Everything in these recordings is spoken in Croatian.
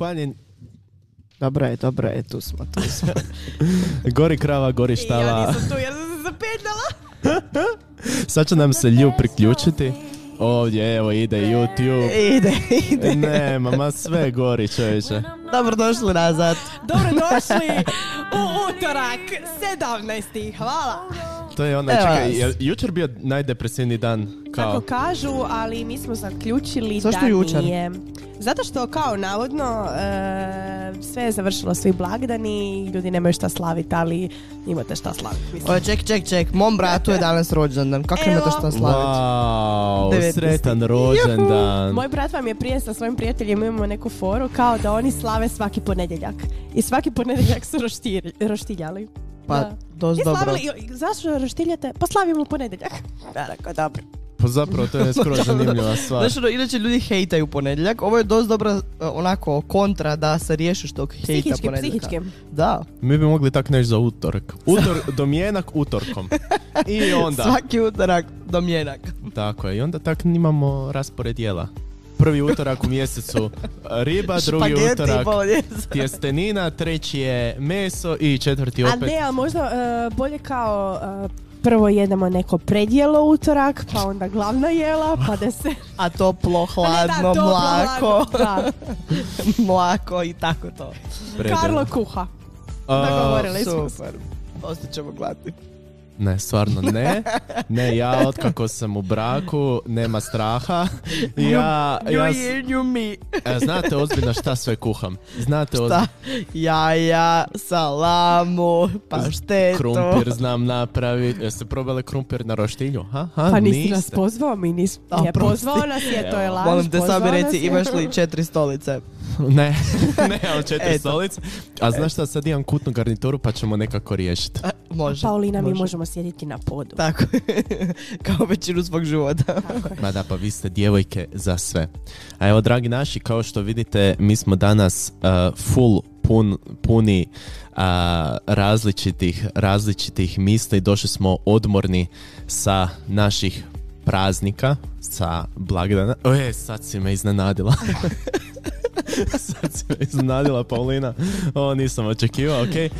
hvaljen. Dobro je, dobro je, tu smo, tu smo. Gori krava, gori Ja štava. nisam tu jer sam se zapetljala. Sad će nam se Lju priključiti. Ovdje, evo, ide YouTube. ide, ide. Ne, mama, sve gori, čovječe. Dobrodošli nazad. Dobrodošli u utorak 17. Hvala. To je onaj, Evo čekaj, je jučer bio najdepresivniji dan? Kako Kao, kažu, ali mi smo zaključili Zašto da jučer? nije. Zato što kao navodno e, sve je završilo svi blagdani, ljudi nemaju šta slaviti, ali imate šta slaviti. Mislim. O, ček, ček, ček, mom bratu je danas rođendan. Kako Evo. imate šta slaviti? wow, 19. sretan rođendan. Moj brat vam je prije sa svojim prijateljima imamo neku foru kao da oni slave svaki ponedjeljak. I svaki ponedjeljak su roštir, roštiljali. Pa, Da. dosta dobro. zašto roštiljate? Pa slavimo u ponedjeljak. Ja rekao, dobro. Pa zapravo, to je skoro zanimljiva stvar. Znaš, ono, inače ljudi hejtaju ponedjeljak. Ovo je dosta dobra, e, onako, kontra da se riješiš tog hejta Psihički, ponedjeljka. psihički. Da. Mi bi mogli tak nešto za utorak. Utor, domjenak utorkom. I onda, Svaki utorak domjenak. tako je, i onda tak imamo raspored jela. Prvi utorak u mjesecu riba, drugi Špageti, utorak tjestenina, treći je meso i četvrti A opet. ne, a možda e, bolje kao e, prvo jedemo neko predjelo utorak, pa onda glavna jela, pa deser. A toplo, ne, da, hladno, toplo, mlako. Da. mlako i tako to. Karlo kuha. A, Dogovorili smo se. Super. Ostat ćemo gledati. Ne, stvarno ne. Ne, ja otkako sam u braku, nema straha. Ja, ja, me. e, znate ozbiljno šta sve kuham. Znate ozbiljno. Šta? Jaja, salamu, paštetu. Krumpir znam napraviti. Jeste probali krumpir na roštilju? Ha? Ha? Pa nisi niste? nas pozvao, mi nis... A, Je, prosti. pozvao nas je, to je laž. Molim te mi nas reci, imaš li četiri stolice? Ne, ne, ali četiri Eto. stolice. A znaš šta, sad imam kutnu garnituru pa ćemo nekako riješiti. A, može. Paulina, mi može. možemo sjediti na podu. Tako, kao većinu svog života. Ma da, pa vi ste djevojke za sve. A evo, dragi naši, kao što vidite, mi smo danas uh, full pun, puni uh, različitih, različitih misli. Došli smo odmorni sa naših praznika, sa blagdana. Oje, sad si me iznenadila. sad si me iznenadila, Paulina. Ovo nisam očekivao, ok. E,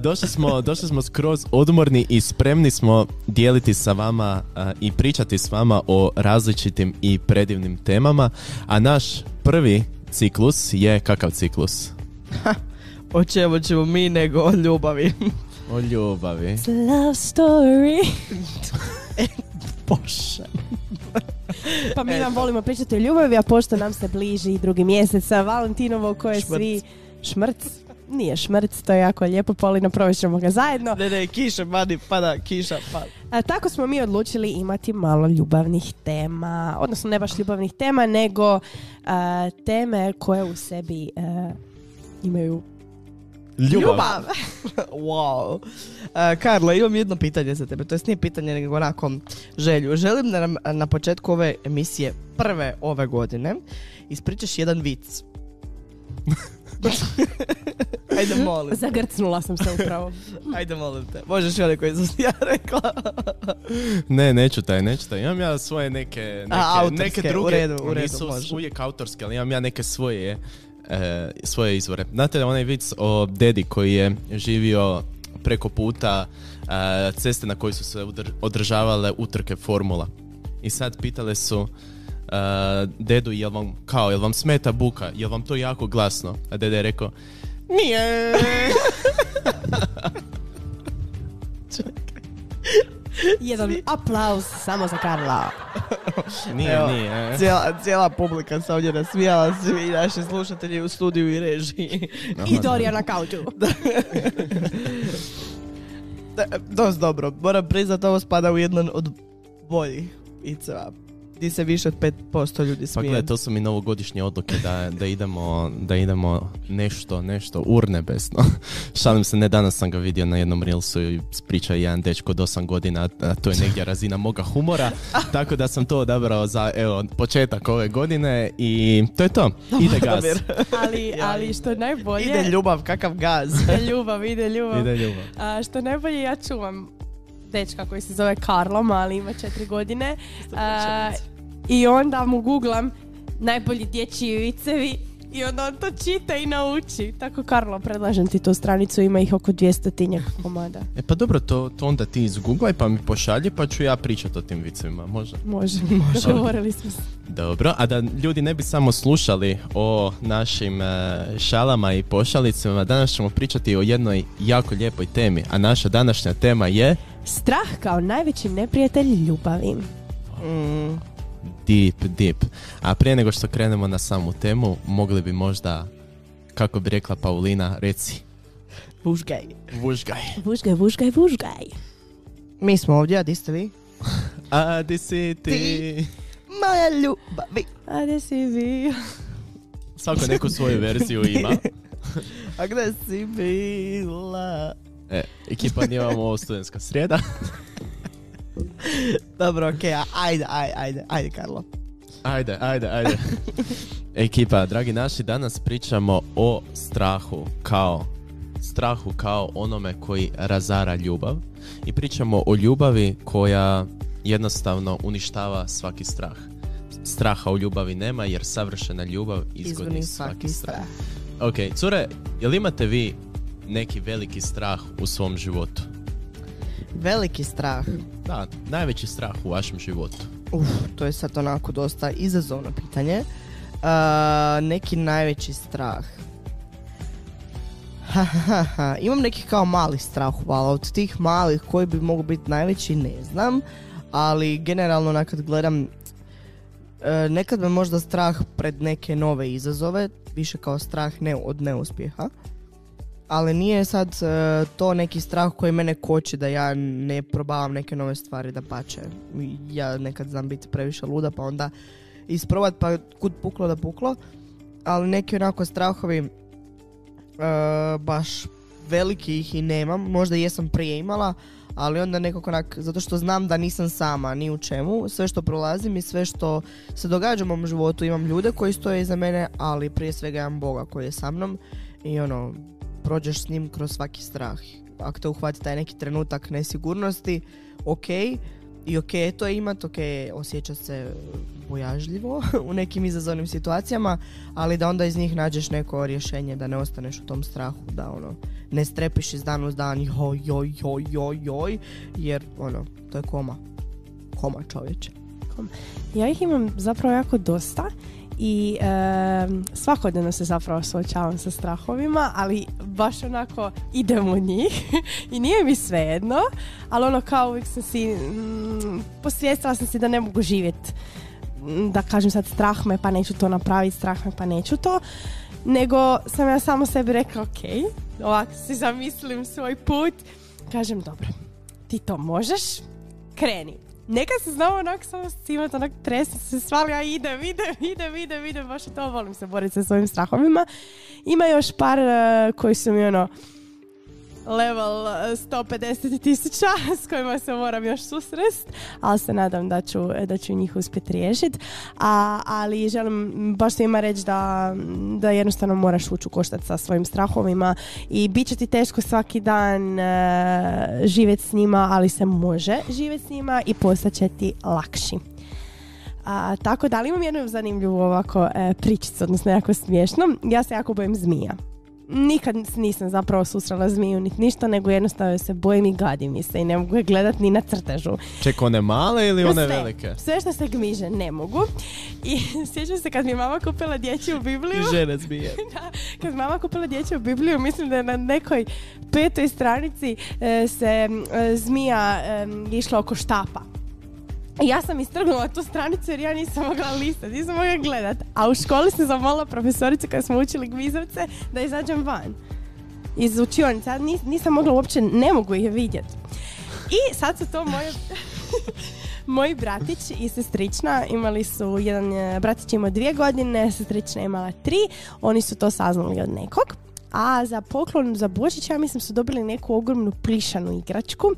došli, smo, došli smo skroz odmorni i spremni smo dijeliti sa vama e, i pričati s vama o različitim i predivnim temama. A naš prvi ciklus je kakav ciklus? O čemu ćemo mi nego o ljubavi. O ljubavi. It's a love story. Bože. Pa mi vam volimo pričati o ljubavi, a pošto nam se bliži i drugi mjesec sa Valentinovo koje Šmrc. svi... Šmrc? Nije šmrc, to je jako lijepo, Polina, provest ćemo ga zajedno. Ne, ne, kiša, mani, pada, kiša, pada. A, tako smo mi odlučili imati malo ljubavnih tema, odnosno ne baš ljubavnih tema, nego a, teme koje u sebi a, imaju ljubav. wow. Uh, Karla, imam jedno pitanje za tebe. To jest nije pitanje, nego onako želju. Želim da nam na početku ove emisije, prve ove godine, ispričaš jedan vic. Ajde, molim. Zagrcnula sam se upravo. Ajde, molim te. Možeš i one koje sam ja rekla. Ne, neću taj, neću taj. Imam ja svoje neke, neke, A, autorske, neke u druge. redu, u redu, Nisu može. uvijek autorske, ali imam ja neke svoje, e, svoje izvore. Znate onaj vic o dedi koji je živio preko puta e, ceste na kojoj su se održavale utrke formula. I sad pitale su e, dedu jel vam, kao, jel vam smeta buka, jel vam to jako glasno? A dede je rekao, nije. Jedan aplauz samo za Karla. Nije, Evo, nije. Cijela, cijela publika se ovdje nasmijala, svi naši slušatelji u studiju i režiji. I Dorija na kauču. Da, Dosta dobro. Moram priznat, ovo spada u jedan od boljih viceva. Di se više od 5% ljudi Pa smije. gledaj, to su mi novogodišnje odluke da, da, idemo, da idemo nešto, nešto urnebesno. Šalim se, ne danas sam ga vidio na jednom Reelsu i priča jedan dečko od 8 godina, a to je negdje razina moga humora, tako da sam to odabrao za evo, početak ove godine i to je to. Ide gas. Odabir. Ali, ali što je najbolje... Ide ljubav, kakav gaz. Ide ljubav, ide ljubav. Ide ljubav. A, što najbolje, ja čuvam dečka koji se zove Karlo, mali ima četiri godine. A, I onda mu googlam najbolji dječji vicevi I onda on to čita i nauči. Tako Karlo, predlažem ti tu stranicu, ima ih oko 200 komada. E pa dobro, to, to onda ti izgooglaj pa mi pošalji pa ću ja pričati o tim vicima, može? Može, može. Dogovorili smo se. Dobro, a da ljudi ne bi samo slušali o našim e, šalama i pošalicama, danas ćemo pričati o jednoj jako lijepoj temi, a naša današnja tema je... Strah kao najveći neprijatelj ljubavi. Mm. Deep, deep. A prije nego što krenemo na samu temu, mogli bi možda, kako bi rekla Paulina, reci. Vužgaj. Vužgaj. Vužgaj, vužgaj, vužgaj. Mi smo ovdje, a di ste vi? A di si ti? Ti. Moja ljubavi. A gdje si vi? Svako neku svoju verziju ima. A gdje si bila? E, ekipa nije vam ovo studentska srijeda. Dobro, okej, a- ajde, ajde, ajde, ajde, Karlo. Ajde, ajde, ajde. Ekipa, dragi naši, danas pričamo o strahu kao strahu kao onome koji razara ljubav i pričamo o ljubavi koja jednostavno uništava svaki strah. Straha u ljubavi nema jer savršena ljubav Izgoni svaki, svaki strah. strah. Ok, cure, jel imate vi neki veliki strah u svom životu? Veliki strah. Da, najveći strah u vašem životu. Uf, to je sad onako dosta izazovno pitanje. A, neki najveći strah. Ha, ha, ha. Imam neki kao mali strah, ali od tih malih koji bi mogu biti najveći ne znam. Ali generalno nekad gledam e, nekad me možda strah pred neke nove izazove, više kao strah ne od neuspjeha. Ali nije sad e, to neki strah koji mene koči da ja ne probavam neke nove stvari da pače. Ja nekad znam biti previše luda pa onda isprobat pa kud puklo da puklo. Ali neki onako strahovi e, baš veliki ih i nemam. Možda jesam prije imala, ali onda nekako onak, zato što znam da nisam sama ni u čemu, sve što prolazim i sve što se događa u mom životu, imam ljude koji stoje iza mene, ali prije svega imam Boga koji je sa mnom i ono, prođeš s njim kroz svaki strah. Ako te uhvati taj neki trenutak nesigurnosti, ok, i ok je to imat, ok je osjećat se bojažljivo u nekim izazovnim situacijama, ali da onda iz njih nađeš neko rješenje, da ne ostaneš u tom strahu, da ono, ne strepiš iz dan uz dan, joj, joj, joj, joj, joj, jer ono, to je koma. Koma čovječe. Ja ih imam zapravo jako dosta i e, svakodnevno se zapravo suočavam sa strahovima, ali baš onako idem u njih i nije mi svejedno, ali ono kao uvijek sam si, mm, posvijestila sam si da ne mogu živjeti mm, da kažem sad strah me pa neću to napraviti, strah me pa neću to, nego sam ja samo sebi rekla ok, ovako si zamislim svoj put, kažem dobro, ti to možeš, kreni. Nekad se znamo onak samo cimat, onak tresem se svali, ja idem, idem, idem, idem, idem, baš to volim se boriti sa svojim strahovima. Ima još par eh, koji su mi ono level eh, 150 tisuća s kojima se moram još susrest, ali se nadam da ću, da ću njih uspjeti riješiti. Ali želim baš svima reći da, da jednostavno moraš ući u sa svojim strahovima i bit će ti teško svaki dan e, živjeti s njima, ali se može živjeti s njima i postaće ti lakši. A, tako da, ali imam jednu zanimljivu ovako e, pričicu, odnosno jako smiješno. Ja se jako bojim zmija. Nikad nisam zapravo susrela zmiju niti ništa, nego jednostavno se bojim i gadim mi se i ne mogu je gledat ni na crtežu. Ček, one male ili one sve, velike? Sve što se gmiže ne mogu. I sjećam se kad mi je mama kupila dječju Bibliju. Žene zmije. Da, kad mama kupila dječju Bibliju, mislim da je na nekoj petoj stranici e, se e, zmija e, išla oko štapa. Ja sam istrgnula tu stranicu jer ja nisam mogla listati, nisam mogla gledat. A u školi sam zamolila profesoricu kad smo učili gmizavce da izađem van. Iz učionice. Ja nis- nisam mogla uopće, ne mogu ih vidjeti. I sad su to moje... Moji bratić i sestrična imali su, jedan je- bratić imao dvije godine, sestrična imala tri, oni su to saznali od nekog. A za poklon za Božić, ja mislim, su dobili neku ogromnu plišanu igračku,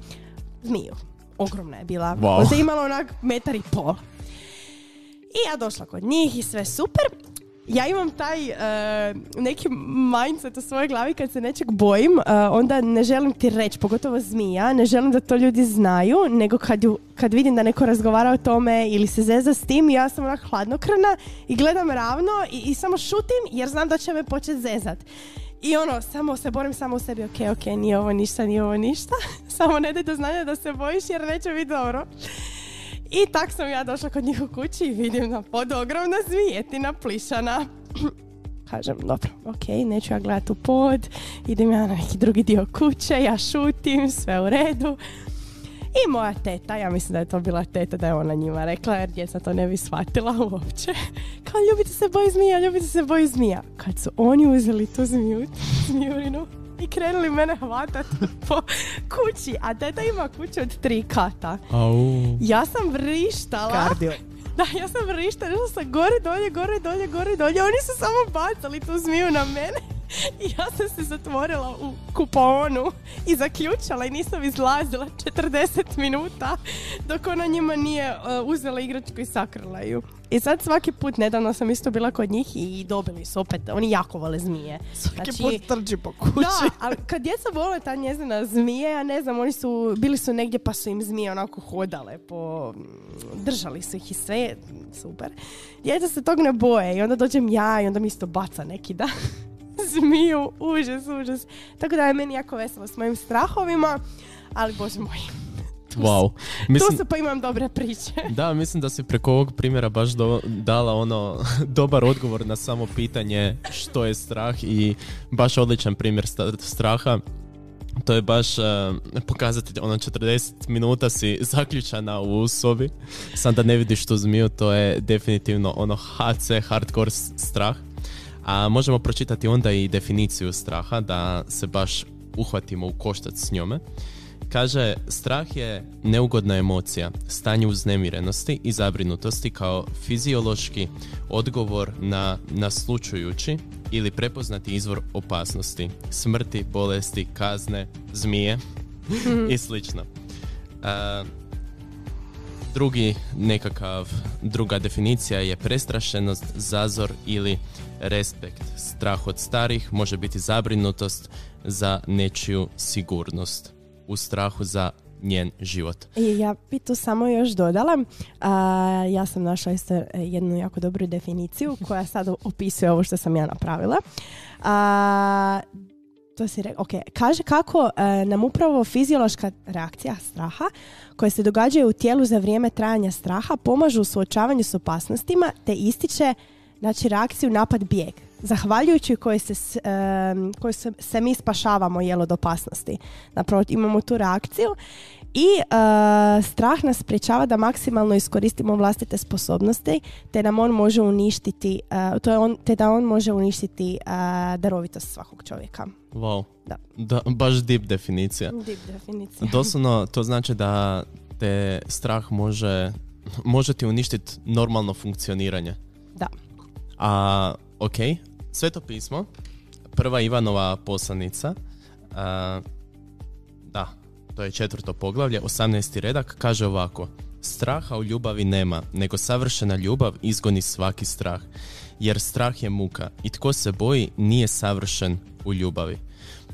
zmiju. Ogromna je bila, Wow. možda je imala onak metar i pol. I ja došla kod njih i sve super. ja imam taj e, neki mindset u svojoj glavi kad se nečeg bojim, e, onda ne želim ti reći, pogotovo zmija, ne želim da to ljudi znaju, nego kad, ju, kad vidim da neko razgovara o tome ili se zeza s tim, ja sam onak hladnokrna i gledam ravno i, i samo šutim jer znam da će me početi zezat. I ono, samo se borim samo u sebi, ok, ok, nije ovo ništa, nije ovo ništa. samo ne daj do znanja da se bojiš jer neće biti dobro. I tak sam ja došla kod njih u kući i vidim na podu ogromna zvijetina plišana. Kažem, dobro, ok, neću ja gledati u pod, idem ja na neki drugi dio kuće, ja šutim, sve u redu. I moja teta, ja mislim da je to bila teta da je ona njima rekla jer djeca to ne bi shvatila uopće. Kao ljubite se boji zmija, ljubite se boji zmija. Kad su oni uzeli tu zmiju, zmijurinu i krenuli mene hvatat po kući, a teta ima kuću od tri kata. Ja sam vrištala. Kardio. Da, ja sam vrištala, išla sam gore, dolje, gore, dolje, gore, dolje. Oni su samo bacali tu zmiju na mene. I ja sam se zatvorila u kuponu i zaključala i nisam izlazila 40 minuta dok ona njima nije uh, uzela igračku i sakrila ju. I sad svaki put, nedavno sam isto bila kod njih i dobili su opet, oni jako vole zmije. Svaki Znači- put trči po kući. Da, ali kad djeca vole ta njezina zmije, ja ne znam, oni su, bili su negdje pa su im zmije onako hodale po, držali su ih i sve, super. Djeca se tog ne boje i onda dođem ja i onda mi isto baca neki da zmiju, užas, užas. Tako da je meni jako veselo s mojim strahovima, ali bože moj, Wow. tu Mislim, se pa imam dobre priče. da, mislim da si preko ovog primjera baš do- dala ono dobar odgovor na samo pitanje što je strah i baš odličan primjer sta- straha. To je baš uh, pokazatelj, ono 40 minuta si zaključana u sobi, sam da ne vidiš tu zmiju, to je definitivno ono HC, hardcore strah. A možemo pročitati onda i definiciju straha, da se baš uhvatimo u koštac s njome. Kaže, strah je neugodna emocija, stanje uznemirenosti i zabrinutosti kao fiziološki odgovor na naslučujući ili prepoznati izvor opasnosti, smrti, bolesti, kazne, zmije i slično. E, drugi nekakav, druga definicija je prestrašenost, zazor ili respekt. Strah od starih može biti zabrinutost za nečiju sigurnost u strahu za njen život. I ja bi tu samo još dodala, a, ja sam našla isto e, jednu jako dobru definiciju koja sad opisuje ovo što sam ja napravila. A, to si rekao, ok, kaže kako e, nam upravo fiziološka reakcija straha koje se događaju u tijelu za vrijeme trajanja straha pomažu u suočavanju s opasnostima te ističe znači reakciju napad bijeg zahvaljujući kojoj se, kojoj se, se mi spašavamo jel od opasnosti. Napravo imamo tu reakciju i e, strah nas sprječava da maksimalno iskoristimo vlastite sposobnosti te nam on može uništiti e, to je on, te da on može uništiti e, darovitost svakog čovjeka. Wow. Da. Da, baš deep definicija. Deep definicija. Doslovno to znači da te strah može, može ti uništiti normalno funkcioniranje. Da. A, ok, Sveto pismo, prva Ivanova poslanica, a, da, to je četvrto poglavlje, 18. redak, kaže ovako. Straha u ljubavi nema, nego savršena ljubav izgoni svaki strah. Jer strah je muka i tko se boji nije savršen u ljubavi.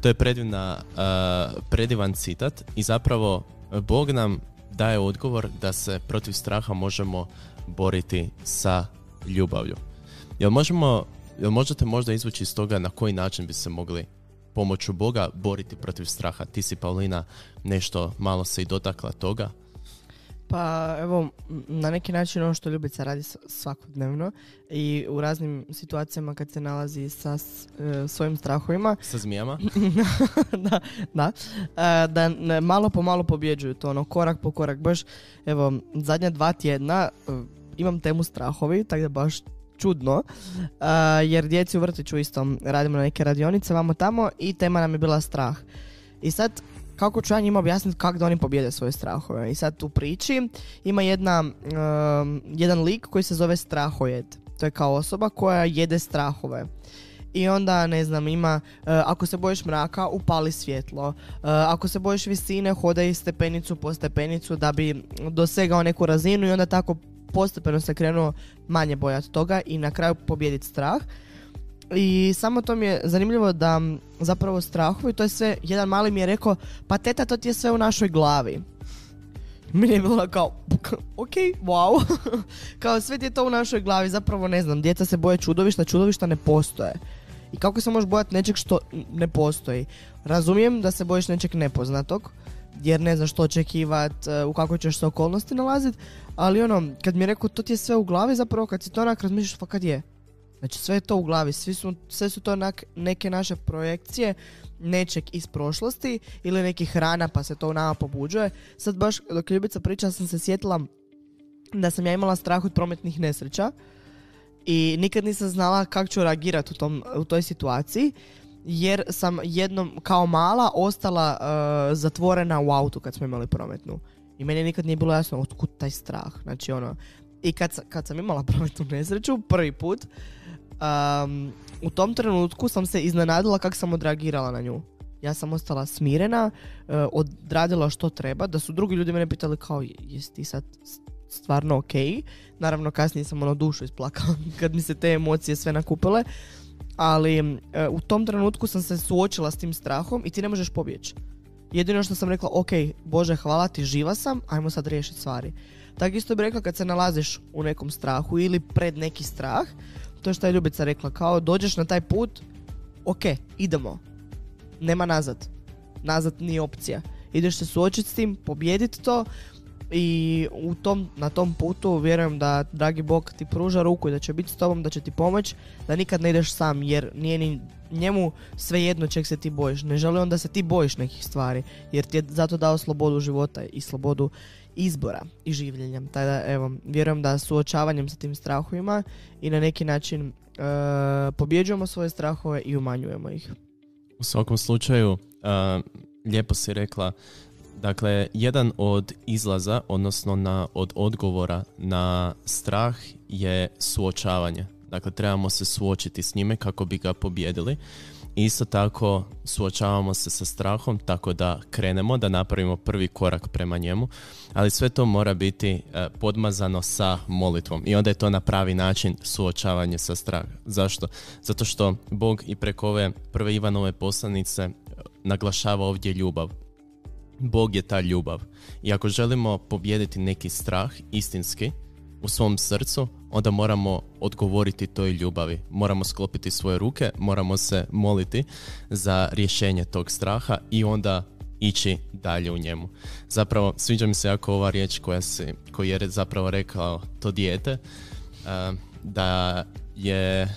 To je predivna, a, predivan citat i zapravo Bog nam daje odgovor da se protiv straha možemo boriti sa ljubavlju. Jel možemo, jel možete možda izvući iz toga na koji način bi se mogli pomoću Boga boriti protiv straha? Ti si, Paulina, nešto malo se i dotakla toga. Pa evo, na neki način ono što Ljubica radi svakodnevno i u raznim situacijama kad se nalazi sa e, svojim strahovima, Sa zmijama? da, da, e, da ne- malo po malo pobjeđuju to, ono, korak po korak. Baš, evo, zadnja dva tjedna e, imam temu strahovi, tako da baš čudno, e, jer djeci u vrtiću isto radimo neke radionice, vamo tamo i tema nam je bila strah. I sad, kako ću ja njima objasniti kako da oni pobjede svoje strahove? I sad u priči ima jedna, um, jedan lik koji se zove strahojed. To je kao osoba koja jede strahove. I onda, ne znam, ima, uh, ako se bojiš mraka, upali svjetlo. Uh, ako se bojiš visine, hodaj stepenicu po stepenicu da bi dosegao neku razinu i onda tako postepeno se krenuo manje bojati toga i na kraju pobijediti strah. I samo to mi je zanimljivo da zapravo strahovi, to je sve, jedan mali mi je rekao, pa teta to ti je sve u našoj glavi. Meni je bilo kao, ok, wow. kao sve ti je to u našoj glavi, zapravo ne znam, djeca se boje čudovišta, čudovišta ne postoje. I kako se možeš bojati nečeg što ne postoji? Razumijem da se bojiš nečeg nepoznatog, jer ne znaš što očekivat, e, u kakvoj ćeš se okolnosti nalaziti, ali ono, kad mi je rekao to ti je sve u glavi, zapravo kad si to onak razmišljaš, pa kad je? Znači sve je to u glavi, svi su, sve su to onak neke naše projekcije nečeg iz prošlosti ili nekih rana pa se to u nama pobuđuje. Sad baš dok Ljubica priča sam se sjetila da sam ja imala strah od prometnih nesreća i nikad nisam znala kako ću reagirati u, tom, u toj situaciji jer sam jednom kao mala ostala e, zatvorena u autu kad smo imali prometnu. I meni nikad nije bilo jasno otkud taj strah. Znači ono, i kad, kad sam imala prometnu nesreću prvi put, um, u tom trenutku sam se iznenadila kako sam odreagirala na nju. Ja sam ostala smirena, e, odradila što treba, da su drugi ljudi mene pitali kao jesi ti sad stvarno ok. Naravno kasnije sam ono dušu isplakala kad mi se te emocije sve nakupile. Ali e, u tom trenutku sam se suočila s tim strahom i ti ne možeš pobjeći. Jedino što sam rekla, ok, Bože, hvala ti, živa sam, ajmo sad riješiti stvari. Tako isto bih rekla kad se nalaziš u nekom strahu ili pred neki strah, to što je Ljubica rekla, kao dođeš na taj put, ok, idemo. Nema nazad. Nazad nije opcija. Ideš se suočiti s tim, pobijediti to i u tom, na tom putu vjerujem da dragi Bog ti pruža ruku i da će biti s tobom, da će ti pomoć, da nikad ne ideš sam jer nije ni njemu svejedno čeg se ti bojiš. Ne želi on da se ti bojiš nekih stvari jer ti je zato dao slobodu života i slobodu izbora i življenja. Tako da, evo, vjerujem da suočavanjem sa tim strahovima i na neki način e, pobjeđujemo svoje strahove i umanjujemo ih. U svakom slučaju, uh, lijepo si rekla, dakle, jedan od izlaza, odnosno na, od odgovora na strah je suočavanje. Dakle, trebamo se suočiti s njime kako bi ga pobjedili. Isto tako suočavamo se sa strahom tako da krenemo, da napravimo prvi korak prema njemu, ali sve to mora biti e, podmazano sa molitvom i onda je to na pravi način suočavanje sa strahom. Zašto? Zato što Bog i preko ove prve Ivanove poslanice e, naglašava ovdje ljubav. Bog je ta ljubav. I ako želimo pobijediti neki strah istinski u svom srcu, onda moramo odgovoriti toj ljubavi. Moramo sklopiti svoje ruke, moramo se moliti za rješenje tog straha i onda ići dalje u njemu. Zapravo, sviđa mi se jako ova riječ koja si, koju je zapravo rekao to dijete, eh, da je,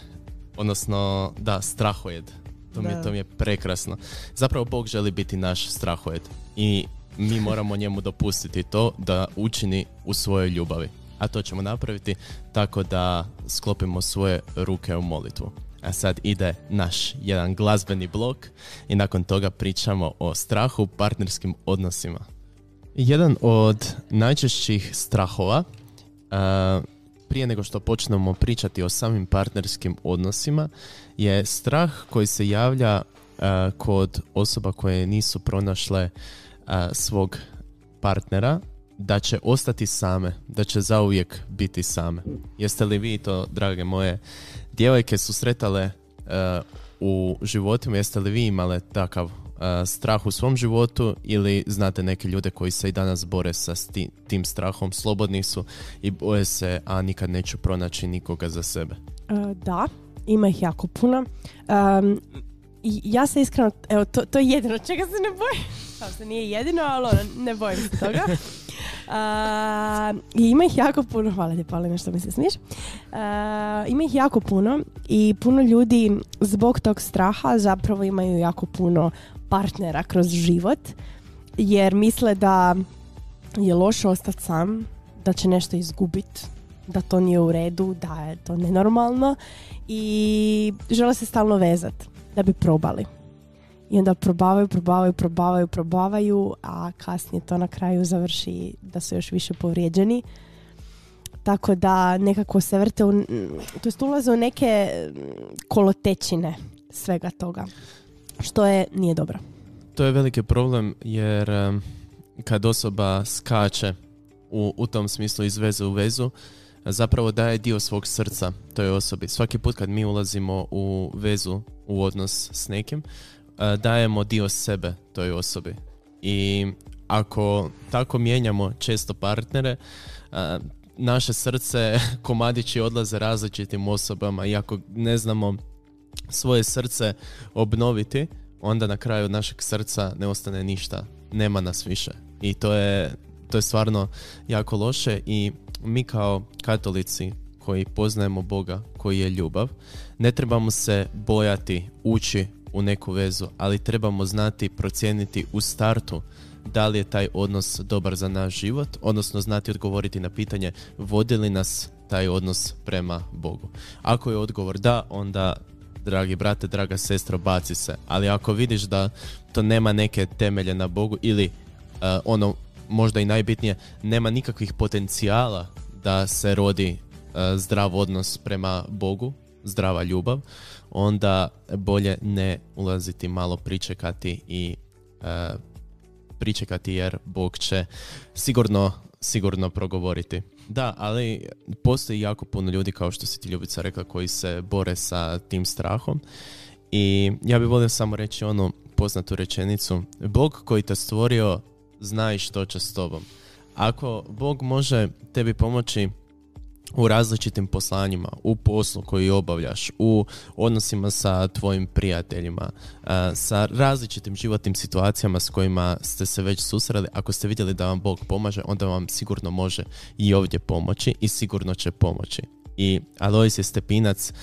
odnosno, da, strahojed. To mi, to mi je prekrasno. Zapravo, Bog želi biti naš strahojed i mi moramo njemu dopustiti to da učini u svojoj ljubavi. A to ćemo napraviti tako da sklopimo svoje ruke u molitvu. A sad ide naš jedan glazbeni blok i nakon toga pričamo o strahu, partnerskim odnosima. Jedan od najčešćih strahova, a, prije nego što počnemo pričati o samim partnerskim odnosima, je strah koji se javlja a, kod osoba koje nisu pronašle a, svog partnera da će ostati same, da će zauvijek biti same. Jeste li vi to, drage moje djevojke, susretale e, u životima, jeste li vi imale takav e, strah u svom životu ili znate neke ljude koji se i danas bore sa sti- tim strahom, slobodni su i boje se, a nikad neću pronaći nikoga za sebe. E, da, ima ih jako puno. Um, i ja se iskreno, evo, to, to je jedino čega se ne bojim. Kao se nije jedino, ali ono, ne bojim se toga. A, I ima ih jako puno, hvala ti Paulina što mi se smiješ. A, ima ih jako puno i puno ljudi zbog tog straha zapravo imaju jako puno partnera kroz život jer misle da je loše ostati sam, da će nešto izgubiti, da to nije u redu, da je to nenormalno i žele se stalno vezati da bi probali. I onda probavaju, probavaju, probavaju, probavaju, a kasnije to na kraju završi da su još više povrijeđeni. Tako da nekako se vrte, u, to jest ulaze u neke mm, kolotečine svega toga. Što je, nije dobro. To je veliki problem jer kad osoba skače u, u tom smislu iz veze u vezu, zapravo daje dio svog srca toj osobi. Svaki put kad mi ulazimo u vezu, u odnos s nekim, e, dajemo dio sebe toj osobi. I ako tako mijenjamo često partnere, e, naše srce komadići odlaze različitim osobama i ako ne znamo svoje srce obnoviti, onda na kraju našeg srca ne ostane ništa. Nema nas više. I to je, to je stvarno jako loše i mi kao katolici koji poznajemo Boga, koji je ljubav, ne trebamo se bojati ući u neku vezu, ali trebamo znati procijeniti u startu da li je taj odnos dobar za naš život, odnosno znati odgovoriti na pitanje vodi li nas taj odnos prema Bogu. Ako je odgovor da, onda dragi brate, draga sestra, baci se. Ali ako vidiš da to nema neke temelje na Bogu ili uh, ono možda i najbitnije, nema nikakvih potencijala da se rodi uh, zdrav odnos prema Bogu, zdrava ljubav, onda bolje ne ulaziti, malo pričekati i uh, pričekati jer Bog će sigurno, sigurno progovoriti. Da, ali postoji jako puno ljudi kao što si ti Ljubica rekla koji se bore sa tim strahom i ja bih volio samo reći onu poznatu rečenicu Bog koji te stvorio zna i što će s tobom. Ako Bog može tebi pomoći u različitim poslanjima, u poslu koji obavljaš, u odnosima sa tvojim prijateljima, sa različitim životnim situacijama s kojima ste se već susreli, ako ste vidjeli da vam Bog pomaže, onda vam sigurno može i ovdje pomoći i sigurno će pomoći. I Alois je Stepinac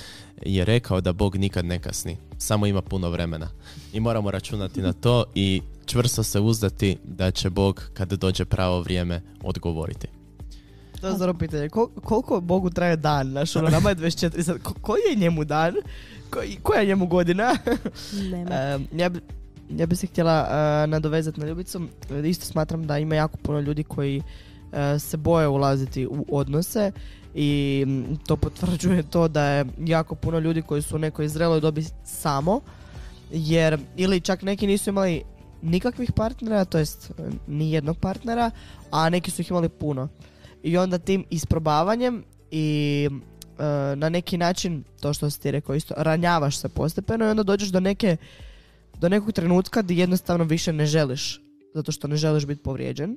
je rekao da Bog nikad ne kasni, samo ima puno vremena. I moramo računati na to i čvrsto se uzdati da će Bog kad dođe pravo vrijeme odgovoriti. To je pitanje. koliko Bogu traje dan? Znaš, ono, nama je 24 sad. koji je njemu dan? koja je njemu godina? Nema. ja, bi, ja bi se htjela uh, nadovezati na Ljubicu. Isto smatram da ima jako puno ljudi koji e, se boje ulaziti u odnose i to potvrđuje to da je jako puno ljudi koji su u nekoj zreloj dobi samo jer ili čak neki nisu imali nikakvih partnera, to jest ni jednog partnera, a neki su ih imali puno. I onda tim isprobavanjem i e, na neki način, to što si ti rekao isto, ranjavaš se postepeno i onda dođeš do neke do nekog trenutka gdje jednostavno više ne želiš zato što ne želiš biti povrijeđen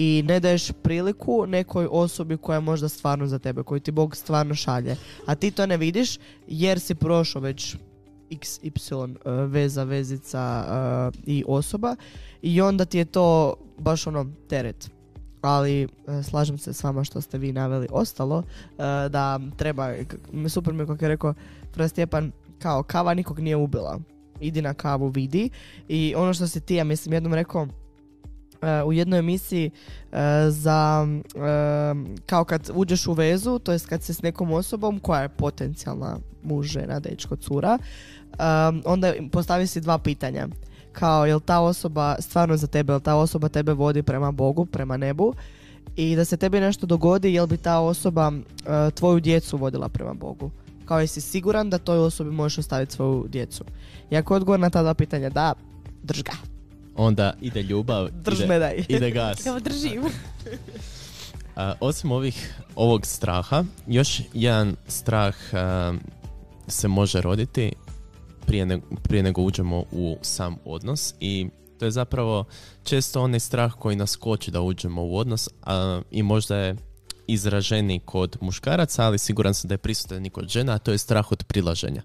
i ne daješ priliku nekoj osobi koja je možda stvarno za tebe, koju ti Bog stvarno šalje. A ti to ne vidiš jer si prošao već XY uh, veza, vezica uh, i osoba i onda ti je to baš ono teret ali e, slažem se s vama što ste vi naveli ostalo, e, da treba, super mi kako je rekao Fra Stjepan, kao kava nikog nije ubila. Idi na kavu, vidi. I ono što si ti, ja mislim, jednom rekao, e, u jednoj emisiji za kao kad uđeš u vezu, to jest kad se s nekom osobom koja je potencijalna muž, žena, dečko, cura, onda postavi si dva pitanja kao jel ta osoba stvarno za tebe, jel ta osoba tebe vodi prema Bogu, prema nebu i da se tebi nešto dogodi, jel bi ta osoba tvoju djecu vodila prema Bogu. Kao jesi siguran da toj osobi možeš ostaviti svoju djecu. I ako je odgovor na ta dva pitanja da, drž ga. Onda ide ljubav, drž ide, me daj. ide gas. Kao držim. osim ovih, ovog straha, još jedan strah se može roditi prije, ne, prije nego uđemo u sam odnos i to je zapravo često onaj strah koji nas koči da uđemo u odnos a, i možda je izraženi kod muškaraca, ali siguran sam da je prisutan i kod žena, a to je strah od prilaženja.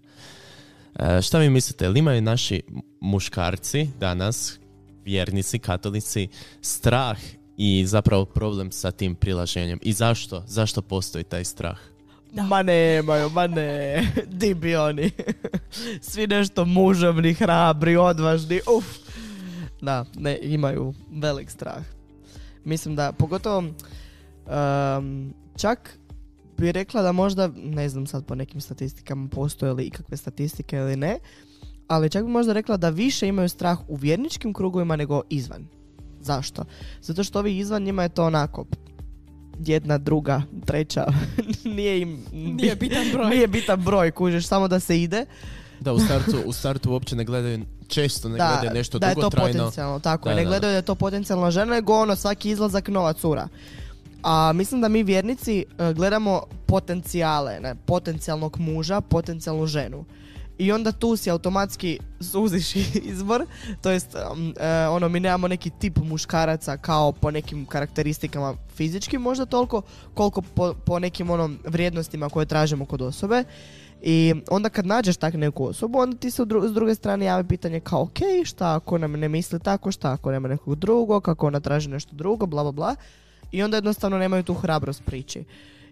E, šta vi mislite, li imaju naši muškarci danas, vjernici, katolici, strah i zapravo problem sa tim prilaženjem? I zašto? Zašto postoji taj strah? Da. Ma nemaju, ma ne. Di bi oni? Svi nešto muževni, hrabri, odvažni. Uf. Da, ne, imaju velik strah. Mislim da, pogotovo, um, čak bi rekla da možda, ne znam sad po nekim statistikama postoje li ikakve statistike ili ne, ali čak bi možda rekla da više imaju strah u vjerničkim krugovima nego izvan. Zašto? Zato što ovi izvan njima je to onako jedna, druga, treća, nije im... Nije bitan broj. Nije bitan broj, kužiš, samo da se ide. Da, u startu, u startu uopće ne gledaju, često ne da, gledaju nešto da dugotrajno. Da je to potencijalno, tako da, Ne gledaju da je to potencijalno žena, nego ono, svaki izlazak nova cura. A mislim da mi vjernici e, gledamo potencijale, ne, potencijalnog muža, potencijalnu ženu. I onda tu si automatski suziš izbor, to jest um, e, ono mi nemamo neki tip muškaraca kao po nekim karakteristikama fizičkim možda toliko koliko po, po nekim onom vrijednostima koje tražimo kod osobe. I onda kad nađeš tak neku osobu, onda ti se s druge strane javi pitanje kao ok, šta ako nam ne misli tako, šta ako nema nekog drugog, kako ona traži nešto drugo, bla bla bla. I onda jednostavno nemaju tu hrabrost priči.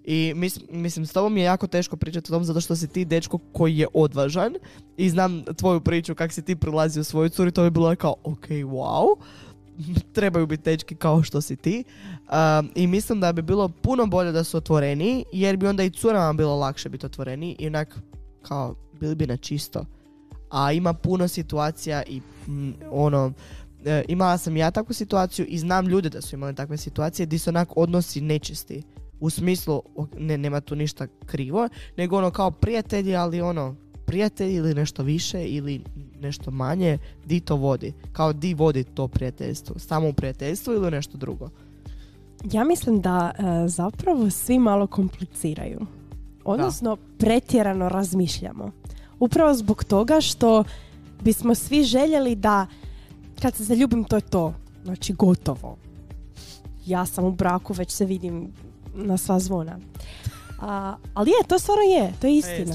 I mislim, mislim, s tobom je jako teško pričati o tom zato što si ti dečko koji je odvažan i znam tvoju priču kak si ti prilazio svoju curi, to bi bilo kao ok, wow, trebaju biti dečki kao što si ti. Um, I mislim da bi bilo puno bolje da su otvoreni jer bi onda i curama bilo lakše biti otvoreni i onak kao bili bi na čisto. A ima puno situacija i mm, ono, e, imala sam ja takvu situaciju i znam ljude da su imali takve situacije gdje su onak odnosi nečisti u smislu ne, nema tu ništa krivo, nego ono kao prijatelji, ali ono prijatelji ili nešto više ili nešto manje, di to vodi? Kao di vodi to prijateljstvo? Samo u prijateljstvu ili nešto drugo? Ja mislim da e, zapravo svi malo kompliciraju. Odnosno pretjerano razmišljamo. Upravo zbog toga što bismo svi željeli da kad se zaljubim to je to. Znači gotovo. Ja sam u braku, već se vidim na sva zvona. A, ali je, to stvarno je, to je istina.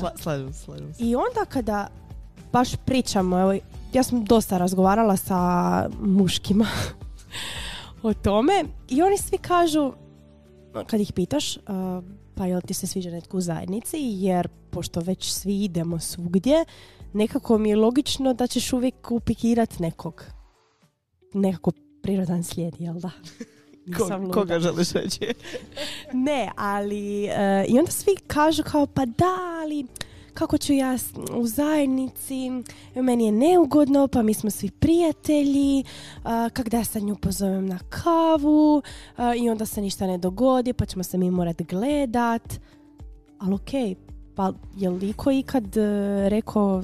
I onda kada baš pričamo, evo, ja sam dosta razgovarala sa muškima o tome i oni svi kažu, kad ih pitaš, pa jel ti se sviđa netko u zajednici, jer pošto već svi idemo svugdje, nekako mi je logično da ćeš uvijek upikirat nekog. Nekako prirodan slijed, jel da? Ko, koga želiš reći? ne, ali uh, i onda svi kažu kao pa da, ali kako ću ja u zajednici, meni je neugodno, pa mi smo svi prijatelji, uh, kak da ja sad nju pozovem na kavu uh, i onda se ništa ne dogodi, pa ćemo se mi morat gledat. Ali okej, okay, pa je li iko ikad uh, rekao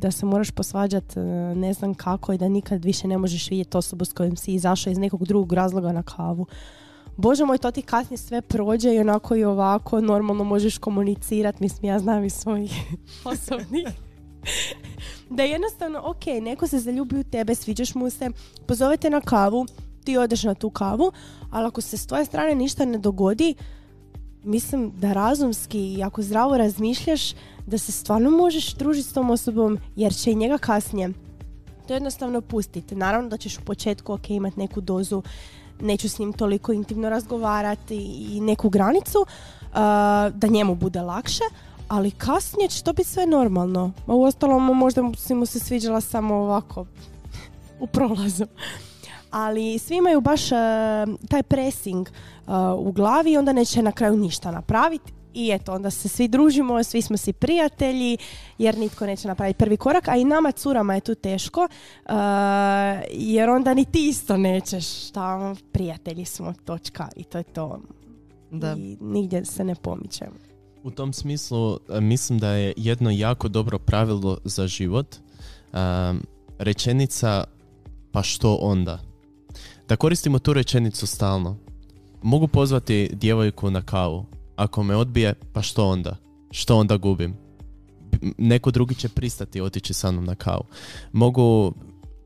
da se moraš posvađat uh, ne znam kako i da nikad više ne možeš vidjeti osobu s kojom si izašao iz nekog drugog razloga na kavu? Bože moj, to ti kasnije sve prođe i onako i ovako normalno možeš komunicirati, mislim ja znam iz svojih osobnih. da jednostavno, ok, neko se zaljubi u tebe, sviđaš mu se, pozovete na kavu, ti odeš na tu kavu, ali ako se s tvoje strane ništa ne dogodi, mislim da razumski i ako zdravo razmišljaš da se stvarno možeš družiti s tom osobom jer će i njega kasnije to jednostavno pustiti. Naravno da ćeš u početku ok imati neku dozu neću s njim toliko intimno razgovarati i neku granicu uh, da njemu bude lakše ali kasnije će to biti sve normalno. A u ostalom možda si mu se sviđala samo ovako u prolazu ali svi imaju baš uh, taj pressing uh, u glavi i onda neće na kraju ništa napraviti i eto, onda se svi družimo, svi smo si prijatelji, jer nitko neće napraviti prvi korak, a i nama curama je tu teško, uh, jer onda ni ti isto nećeš, tamo prijatelji smo, točka, i to je to. Da. I nigdje se ne pomičemo. U tom smislu mislim da je jedno jako dobro pravilo za život, rečenica pa što onda? Da koristimo tu rečenicu stalno. Mogu pozvati djevojku na kavu. Ako me odbije, pa što onda? Što onda gubim? Neko drugi će pristati otići sa mnom na kavu. Mogu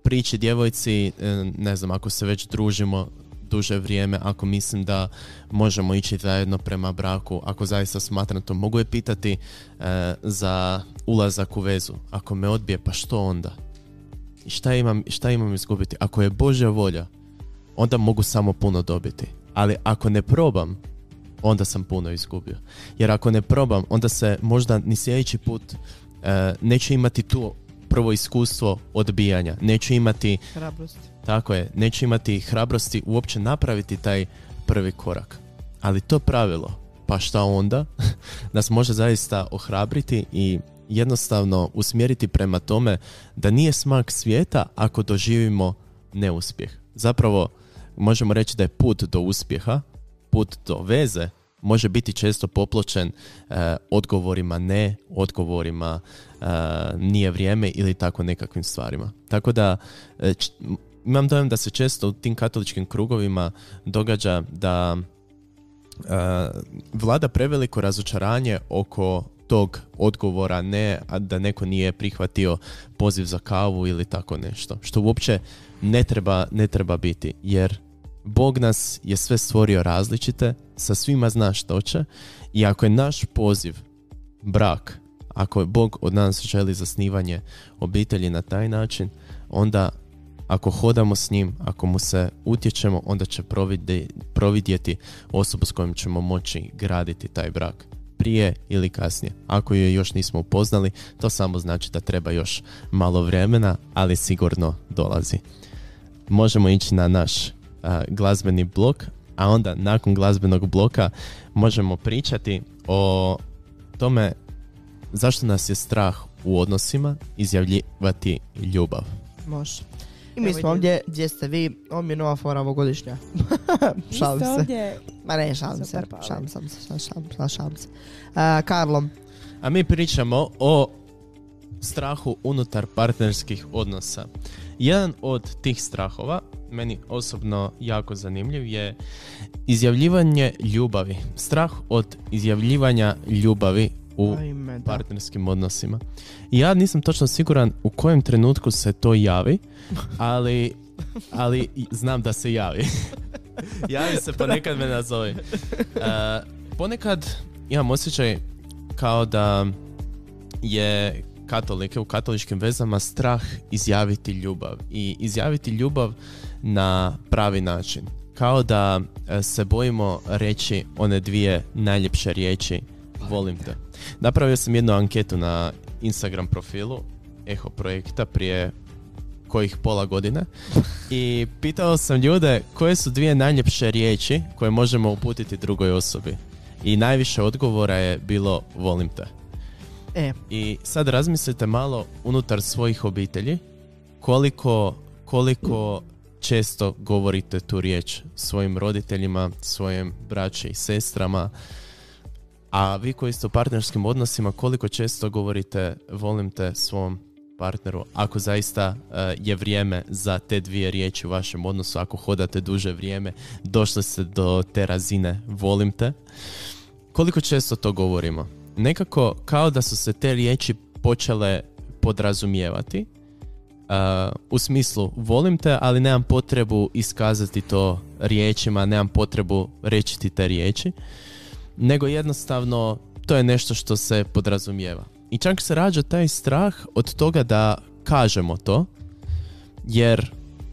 prići djevojci, e, ne znam, ako se već družimo duže vrijeme, ako mislim da možemo ići zajedno prema braku, ako zaista smatram to, mogu je pitati e, za ulazak u vezu. Ako me odbije, pa što onda? Šta imam, šta imam izgubiti? Ako je Božja volja, onda mogu samo puno dobiti. Ali ako ne probam, onda sam puno izgubio. Jer ako ne probam, onda se možda ni sljedeći put e, neću imati tu prvo iskustvo odbijanja. Neću imati... Hrabrosti. Tako je. Neću imati hrabrosti uopće napraviti taj prvi korak. Ali to pravilo, pa šta onda, nas može zaista ohrabriti i jednostavno usmjeriti prema tome da nije smak svijeta ako doživimo neuspjeh. Zapravo, možemo reći da je put do uspjeha, put do veze može biti često popločen e, odgovorima ne, odgovorima e, nije vrijeme ili tako nekakvim stvarima. Tako da e, imam dojam da se često u tim katoličkim krugovima događa da vlada preveliko razočaranje oko tog odgovora ne a da neko nije prihvatio poziv za kavu ili tako nešto što uopće ne treba, ne treba biti jer Bog nas je sve stvorio različite, sa svima zna što će i ako je naš poziv brak, ako je Bog od nas želi zasnivanje obitelji na taj način, onda ako hodamo s njim, ako mu se utječemo, onda će providjeti osobu s kojom ćemo moći graditi taj brak prije ili kasnije. Ako je još nismo upoznali, to samo znači da treba još malo vremena, ali sigurno dolazi. Možemo ići na naš glazbeni blok, a onda nakon glazbenog bloka možemo pričati o tome zašto nas je strah u odnosima izjavljivati ljubav. Može. I mi smo ovdje, gdje ste vi, ovo mi je nova fora ovogodišnja. šalim se. Ovdje... Ma ne, šalim se, šalim se, šalim, šalim se. Karlo. A mi pričamo o strahu unutar partnerskih odnosa. Jedan od tih strahova, meni osobno jako zanimljiv, je izjavljivanje ljubavi. Strah od izjavljivanja ljubavi u partnerskim odnosima. Ja nisam točno siguran u kojem trenutku se to javi, ali, ali znam da se javi. javi se, ponekad me nazovi. Uh, ponekad imam osjećaj kao da je katolike u katoličkim vezama strah izjaviti ljubav i izjaviti ljubav na pravi način. Kao da e, se bojimo reći one dvije najljepše riječi volim te. Napravio sam jednu anketu na Instagram profilu Eho projekta prije kojih pola godine i pitao sam ljude koje su dvije najljepše riječi koje možemo uputiti drugoj osobi. I najviše odgovora je bilo volim te. E. I sad razmislite malo unutar svojih obitelji koliko, koliko često govorite tu riječ svojim roditeljima, svojim braći i sestrama, a vi koji ste u partnerskim odnosima, koliko često govorite volim te svom partneru, ako zaista eh, je vrijeme za te dvije riječi u vašem odnosu, ako hodate duže vrijeme, došli ste do te razine volim te, koliko često to govorimo? Nekako kao da su se te riječi počele podrazumijevati, uh, u smislu volim te, ali nemam potrebu iskazati to riječima, nemam potrebu reći ti te riječi nego jednostavno to je nešto što se podrazumijeva. I čak se rađa taj strah od toga da kažemo to, jer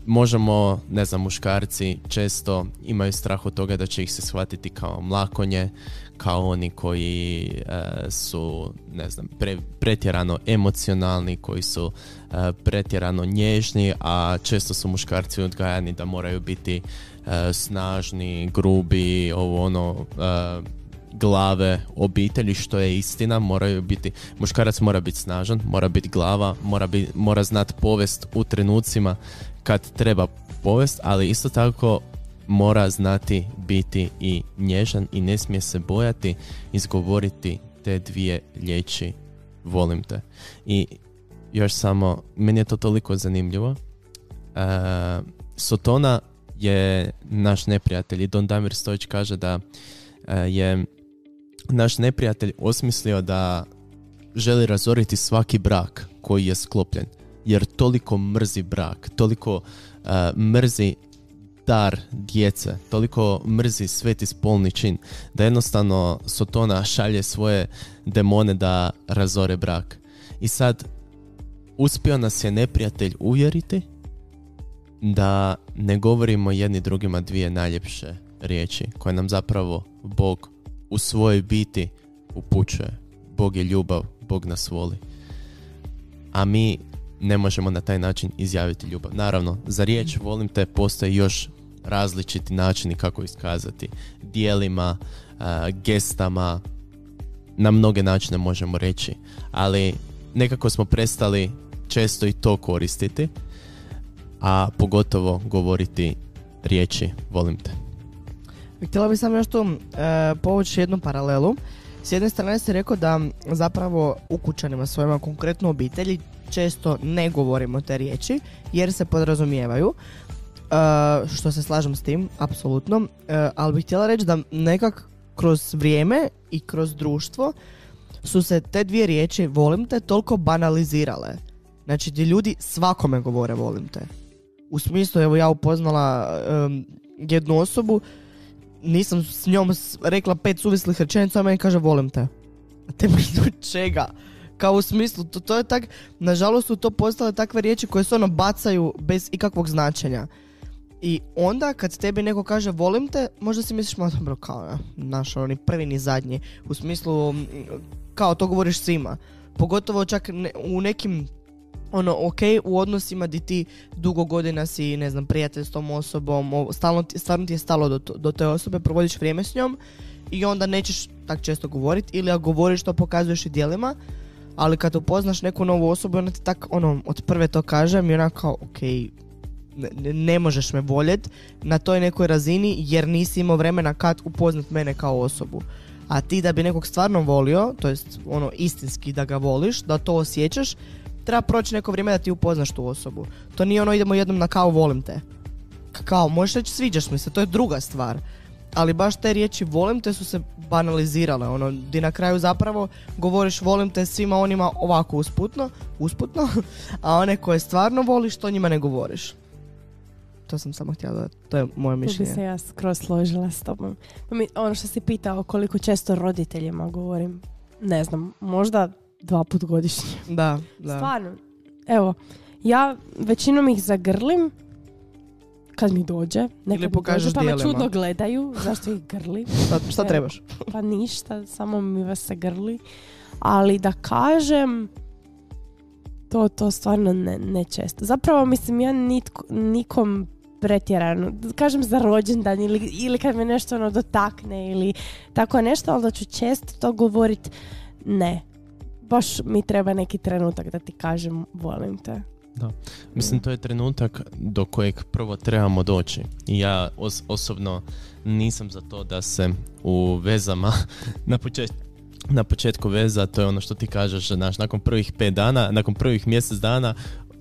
možemo, ne znam, muškarci često imaju strah od toga da će ih se shvatiti kao mlakonje, kao oni koji e, su, ne znam, pretjerano emocionalni, koji su e, pretjerano nježni, a često su muškarci odgajani da moraju biti e, snažni, grubi, ovo ono, glave obitelji što je istina. Moraju biti muškarac mora biti snažan mora biti glava mora, bi, mora znati povest u trenucima kad treba povest ali isto tako mora znati biti i nježan i ne smije se bojati izgovoriti te dvije riječi volim te i još samo meni je to toliko zanimljivo e, Sotona je naš neprijatelj i Don Damir Stojić kaže da e, je naš neprijatelj osmislio da želi razoriti svaki brak koji je sklopljen. Jer toliko mrzi brak, toliko uh, mrzi dar djece, toliko mrzi sveti spolni čin, da jednostavno Sotona šalje svoje demone da razore brak. I sad, uspio nas je neprijatelj uvjeriti da ne govorimo jedni drugima dvije najljepše riječi koje nam zapravo Bog u svojoj biti upućuje. Bog je ljubav, Bog nas voli. A mi ne možemo na taj način izjaviti ljubav. Naravno, za riječ volim te postoje još različiti načini kako iskazati. Dijelima, gestama, na mnoge načine možemo reći. Ali nekako smo prestali često i to koristiti, a pogotovo govoriti riječi volim te. Htjela bih samo još tu e, povući jednu paralelu. S jedne strane se rekao da zapravo u kućanima svojima, konkretno obitelji, često ne govorimo te riječi jer se podrazumijevaju. E, što se slažem s tim, apsolutno. E, ali bih htjela reći da nekak kroz vrijeme i kroz društvo su se te dvije riječi volim te toliko banalizirale. Znači gdje ljudi svakome govore volim te. U smislu, evo ja upoznala em, jednu osobu, nisam s njom rekla pet suvislih rečenica, a meni kaže volim te. Na temelju čega? Kao u smislu, to, to je tak, nažalost su to postale takve riječi koje se ono bacaju bez ikakvog značenja. I onda kad tebi neko kaže volim te, možda si misliš, ma dobro, kao, naš, ono, ni prvi ni zadnji. U smislu, kao to govoriš svima. Pogotovo čak ne- u nekim ono, ok, u odnosima di ti dugo godina si, ne znam, prijatelj s tom osobom, stalno, ti- stvarno ti je stalo do, do te osobe, provodiš vrijeme s njom i onda nećeš tak često govoriti ili ako govoriš to pokazuješ i djelima, ali kad upoznaš neku novu osobu, ona ti tak, ono, od prve to kažem i ona kao, ok, ne, ne- možeš me voljet na toj nekoj razini jer nisi imao vremena kad upoznat mene kao osobu. A ti da bi nekog stvarno volio, to jest ono istinski da ga voliš, da to osjećaš, treba proći neko vrijeme da ti upoznaš tu osobu. To nije ono idemo jednom na kao volim te. Kao, možeš reći sviđaš mi se, to je druga stvar. Ali baš te riječi volim te su se banalizirale, ono, di na kraju zapravo govoriš volim te svima onima ovako usputno, usputno, a one koje stvarno voliš, to njima ne govoriš. To sam samo htjela dodati, to je moje Tu bi mišljenje. se ja skroz složila s tobom. Pa ono što si pitao koliko često roditeljima govorim, ne znam, možda dva put godišnje. Da, da. Stvarno. Evo, ja većinom ih zagrlim kad mi dođe. Ili mi dođe, pa me dijelima. čudno gledaju. Zašto ih grli? Šta, šta trebaš? Pa ništa, samo mi vas se grli. Ali da kažem, to, to stvarno ne, ne često. Zapravo, mislim, ja nitko, nikom pretjerano, kažem za rođendan ili, ili kad me nešto ono dotakne ili tako nešto, ali da ću često to govorit, ne. Baš mi treba neki trenutak da ti kažem volim te. Mislim, to je trenutak do kojeg prvo trebamo doći. I ja os- osobno nisam za to da se u vezama na početku na početku veza, to je ono što ti kažeš, znaš, nakon prvih pet dana, nakon prvih mjesec dana,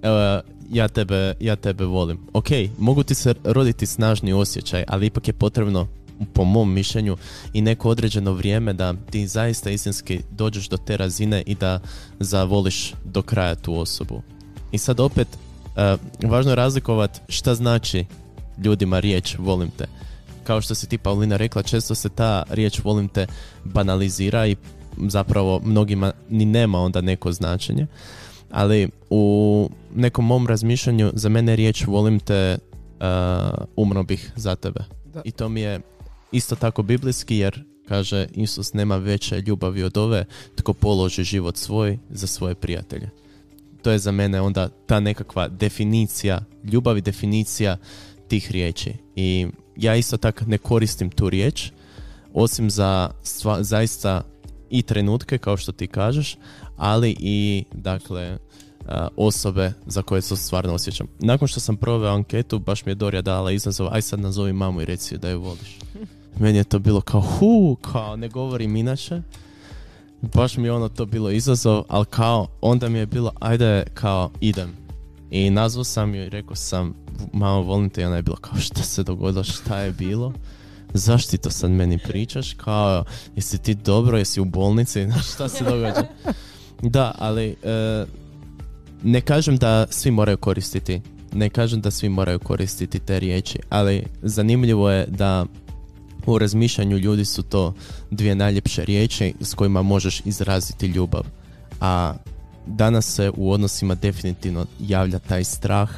e, ja, tebe, ja tebe volim. Ok, mogu ti se roditi snažni osjećaj, ali ipak je potrebno, po mom mišljenju, i neko određeno vrijeme da ti zaista istinski dođeš do te razine i da zavoliš do kraja tu osobu. I sad opet, e, važno je razlikovat šta znači ljudima riječ volim te. Kao što si ti Paulina rekla, često se ta riječ volim te banalizira i zapravo mnogima ni nema onda neko značenje. Ali u nekom mom razmišljanju za mene riječ volim te e, umro bih za tebe. Da. I to mi je isto tako biblijski jer kaže Isus nema veće ljubavi od ove tko položi život svoj za svoje prijatelje to je za mene onda ta nekakva definicija ljubav i definicija tih riječi i ja isto tak ne koristim tu riječ osim za sva, zaista i trenutke kao što ti kažeš ali i dakle a, osobe za koje se stvarno osjećam. Nakon što sam proveo anketu, baš mi je Dorja dala izazov, aj sad nazovi mamu i reci da ju voliš. Meni je to bilo kao hu, kao ne govorim inače. Baš mi je ono to bilo izazov, ali kao onda mi je bilo ajde kao idem. I nazvao sam ju i rekao sam mamo volim te i ona je bila kao šta se dogodilo, šta je bilo? Zašto ti to sad meni pričaš? Kao, jesi ti dobro, jesi u bolnici, šta se događa? Da, ali e, ne kažem da svi moraju koristiti ne kažem da svi moraju koristiti te riječi, ali zanimljivo je da u razmišljanju ljudi su to dvije najljepše riječi s kojima možeš izraziti ljubav. A danas se u odnosima definitivno javlja taj strah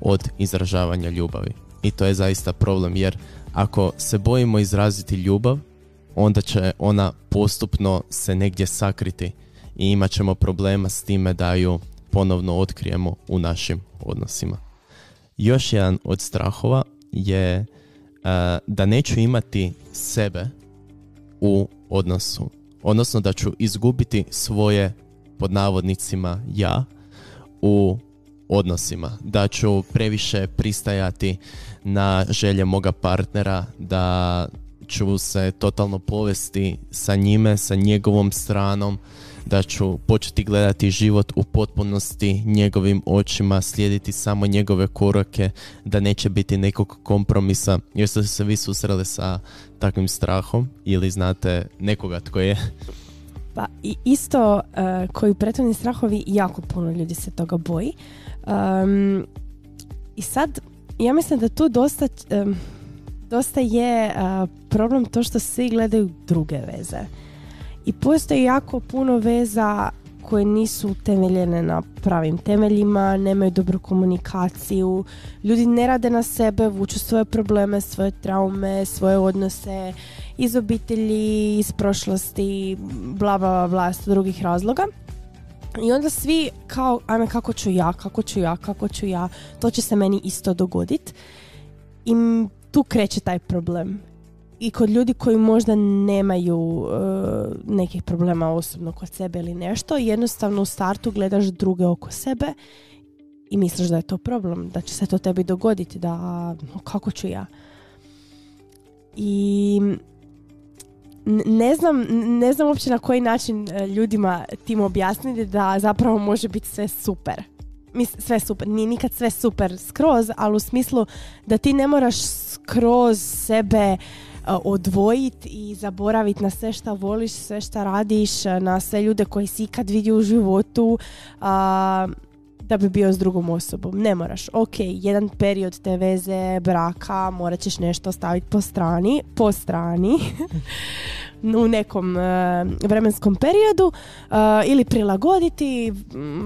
od izražavanja ljubavi. I to je zaista problem jer ako se bojimo izraziti ljubav, onda će ona postupno se negdje sakriti i imat ćemo problema s time da ju ponovno otkrijemo u našim odnosima. Još jedan od strahova je da neću imati sebe u odnosu. Odnosno da ću izgubiti svoje pod navodnicima ja u odnosima. Da ću previše pristajati na želje moga partnera, da ću se totalno povesti sa njime, sa njegovom stranom, da ću početi gledati život u potpunosti njegovim očima, slijediti samo njegove korake, da neće biti nekog kompromisa. Jeste se vi susreli sa takvim strahom ili znate nekoga tko je? Pa isto uh, koji prethodni strahovi, jako puno ljudi se toga boji. Um, I sad, ja mislim da tu dosta, um, dosta je uh, problem to što svi gledaju druge veze. I postoji jako puno veza koje nisu temeljene na pravim temeljima, nemaju dobru komunikaciju, ljudi ne rade na sebe, vuču svoje probleme, svoje traume, svoje odnose iz obitelji, iz prošlosti, bla bla bla, drugih razloga. I onda svi kao, ajme kako ću ja, kako ću ja, kako ću ja, to će se meni isto dogoditi. I tu kreće taj problem i kod ljudi koji možda nemaju uh, nekih problema osobno kod sebe ili nešto, jednostavno u startu gledaš druge oko sebe i misliš da je to problem, da će se to tebi dogoditi, da kako ću ja. I ne znam, ne znam uopće na koji način uh, ljudima tim objasniti da zapravo može biti sve super. Mis, sve super, nije nikad sve super skroz, ali u smislu da ti ne moraš skroz sebe odvojiti i zaboraviti na sve šta voliš, sve šta radiš, na sve ljude koji si ikad vidio u životu, da bi bio s drugom osobom. Ne moraš. Ok, jedan period te veze, braka, morat ćeš nešto staviti po strani, po strani. u nekom e, vremenskom periodu uh, ili prilagoditi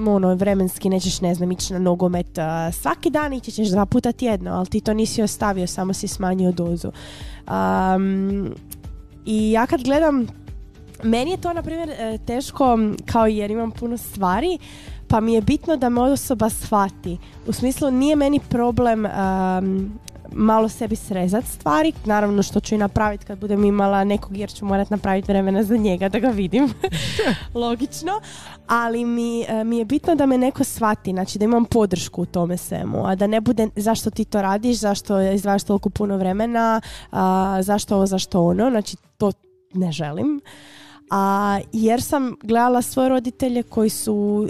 ono vremenski nećeš ne znam ići na nogomet uh, svaki dan ići ćeš dva puta tjedno ali ti to nisi ostavio samo si smanjio dozu um, i ja kad gledam meni je to na primjer teško kao jer imam puno stvari pa mi je bitno da me osoba shvati. U smislu nije meni problem malo sebi srezat stvari, naravno što ću i napraviti kad budem imala nekog jer ću morat napraviti vremena za njega da ga vidim, logično, ali mi, e, mi je bitno da me neko shvati, znači da imam podršku u tome svemu, a da ne bude zašto ti to radiš, zašto izdvajaš toliko puno vremena, zašto ovo, zašto ono, znači to ne želim. A, jer sam gledala svoje roditelje koji su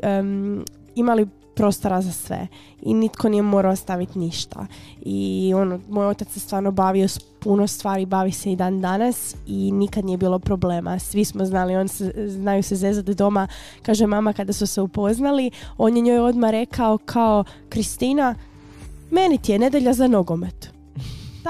imali prostora za sve i nitko nije morao staviti ništa. I ono, moj otac se stvarno bavio s puno stvari, bavi se i dan danas i nikad nije bilo problema, svi smo znali, on se, znaju se zezati doma, kaže mama kada su se upoznali, on je njoj odmah rekao kao Kristina, meni ti je nedelja za nogomet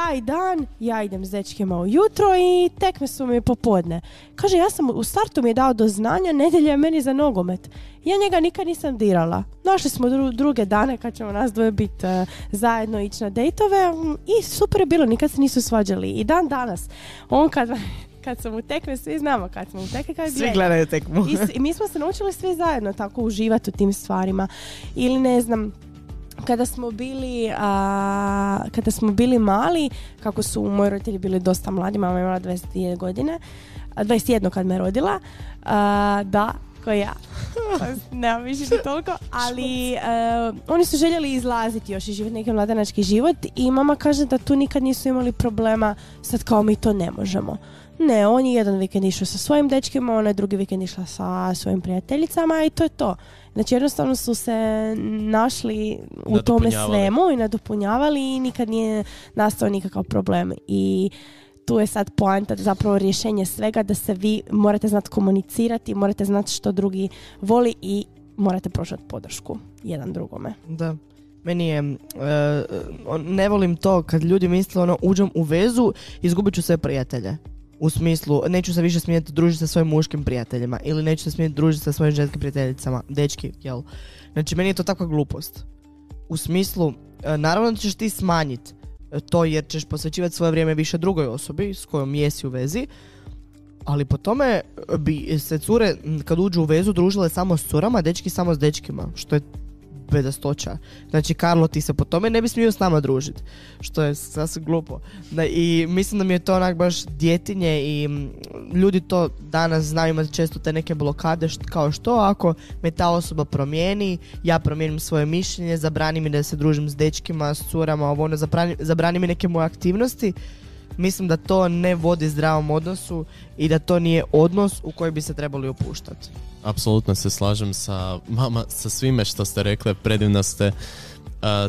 taj dan ja idem s dečkima ujutro i tekme su mi popodne. Kaže, ja sam u startu mi je dao do znanja, nedjelja je meni za nogomet. Ja njega nikad nisam dirala. Našli smo druge dane kad ćemo nas dvoje biti uh, zajedno ići na dejtove mm, i super je bilo, nikad se nisu svađali. I dan danas, on kad kad sam u tekme, svi znamo kad smo u tekme. Kad svi gledaju tekmu. I, mi smo se naučili svi zajedno tako uživati u tim stvarima. Ili ne znam, kada smo bili a, kada smo bili mali kako su moji roditelji bili dosta mladi mama je imala 22 godine 21 kad me rodila da ko ja nemam više ni toliko ali oni su željeli izlaziti još i živjeti neki mladenački život i mama kaže da tu nikad nisu imali problema sad kao mi to ne možemo ne, on je jedan vikend išao sa svojim dečkima, ona je drugi vikend išla sa svojim prijateljicama i to je to. Znači jednostavno su se našli u tome svemu i nadopunjavali i nikad nije nastao nikakav problem. I tu je sad poanta zapravo rješenje svega da se vi morate znati komunicirati, morate znati što drugi voli i morate pružati podršku jedan drugome. Da. Meni je, uh, ne volim to kad ljudi misle ono uđem u vezu, izgubit ću sve prijatelje u smislu neću se više smijeti družiti sa svojim muškim prijateljima ili neću se smijeti družiti sa svojim ženskim prijateljicama, dečki, jel? Znači meni je to takva glupost. U smislu, e, naravno da ćeš ti smanjiti e, to jer ćeš posvećivati svoje vrijeme više drugoj osobi s kojom jesi u vezi, ali po tome bi se cure kad uđu u vezu družile samo s curama, dečki samo s dečkima, što je bedastoća. Znači, Karlo, ti se po tome ne bi smio s nama družiti. Što je sasvim glupo. Da, I mislim da mi je to onak baš djetinje i ljudi to danas znaju imati često te neke blokade kao što ako me ta osoba promijeni, ja promijenim svoje mišljenje, zabrani mi da se družim s dečkima, s curama, ovo ono, zabrani, zabrani mi neke moje aktivnosti. Mislim da to ne vodi zdravom odnosu i da to nije odnos u koji bi se trebali opuštati. Apsolutno se slažem sa mama, sa svime što ste rekle, predivno ste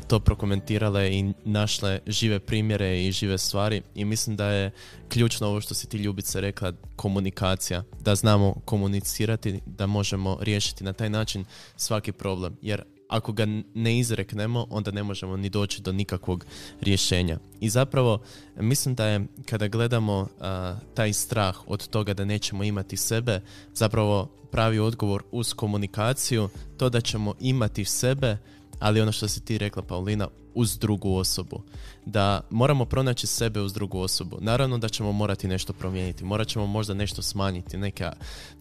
to prokomentirale i našle žive primjere i žive stvari. I mislim da je ključno ovo što si ti Ljubice rekla, komunikacija, da znamo komunicirati, da možemo riješiti na taj način svaki problem, jer ako ga ne izreknemo, onda ne možemo ni doći do nikakvog rješenja. I zapravo, mislim da je kada gledamo taj strah od toga da nećemo imati sebe, zapravo pravi odgovor uz komunikaciju, to da ćemo imati sebe, ali ono što si ti rekla Paulina, uz drugu osobu. Da moramo pronaći sebe uz drugu osobu. Naravno da ćemo morati nešto promijeniti, morat ćemo možda nešto smanjiti, neke,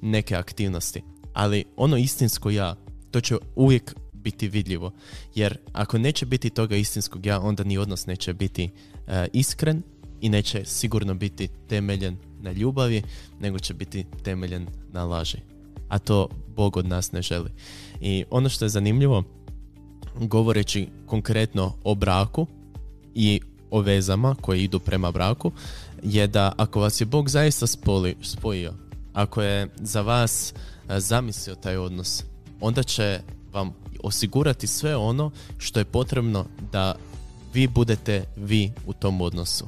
neke aktivnosti. Ali ono istinsko ja, to će uvijek biti vidljivo. Jer ako neće biti toga istinskog ja, onda ni odnos neće biti e, iskren i neće sigurno biti temeljen na ljubavi, nego će biti temeljen na laži. A to Bog od nas ne želi. I ono što je zanimljivo, govoreći konkretno o braku i o vezama koje idu prema braku, je da ako vas je Bog zaista spoli, spojio, ako je za vas e, zamislio taj odnos, onda će vam osigurati sve ono što je potrebno da vi budete vi u tom odnosu.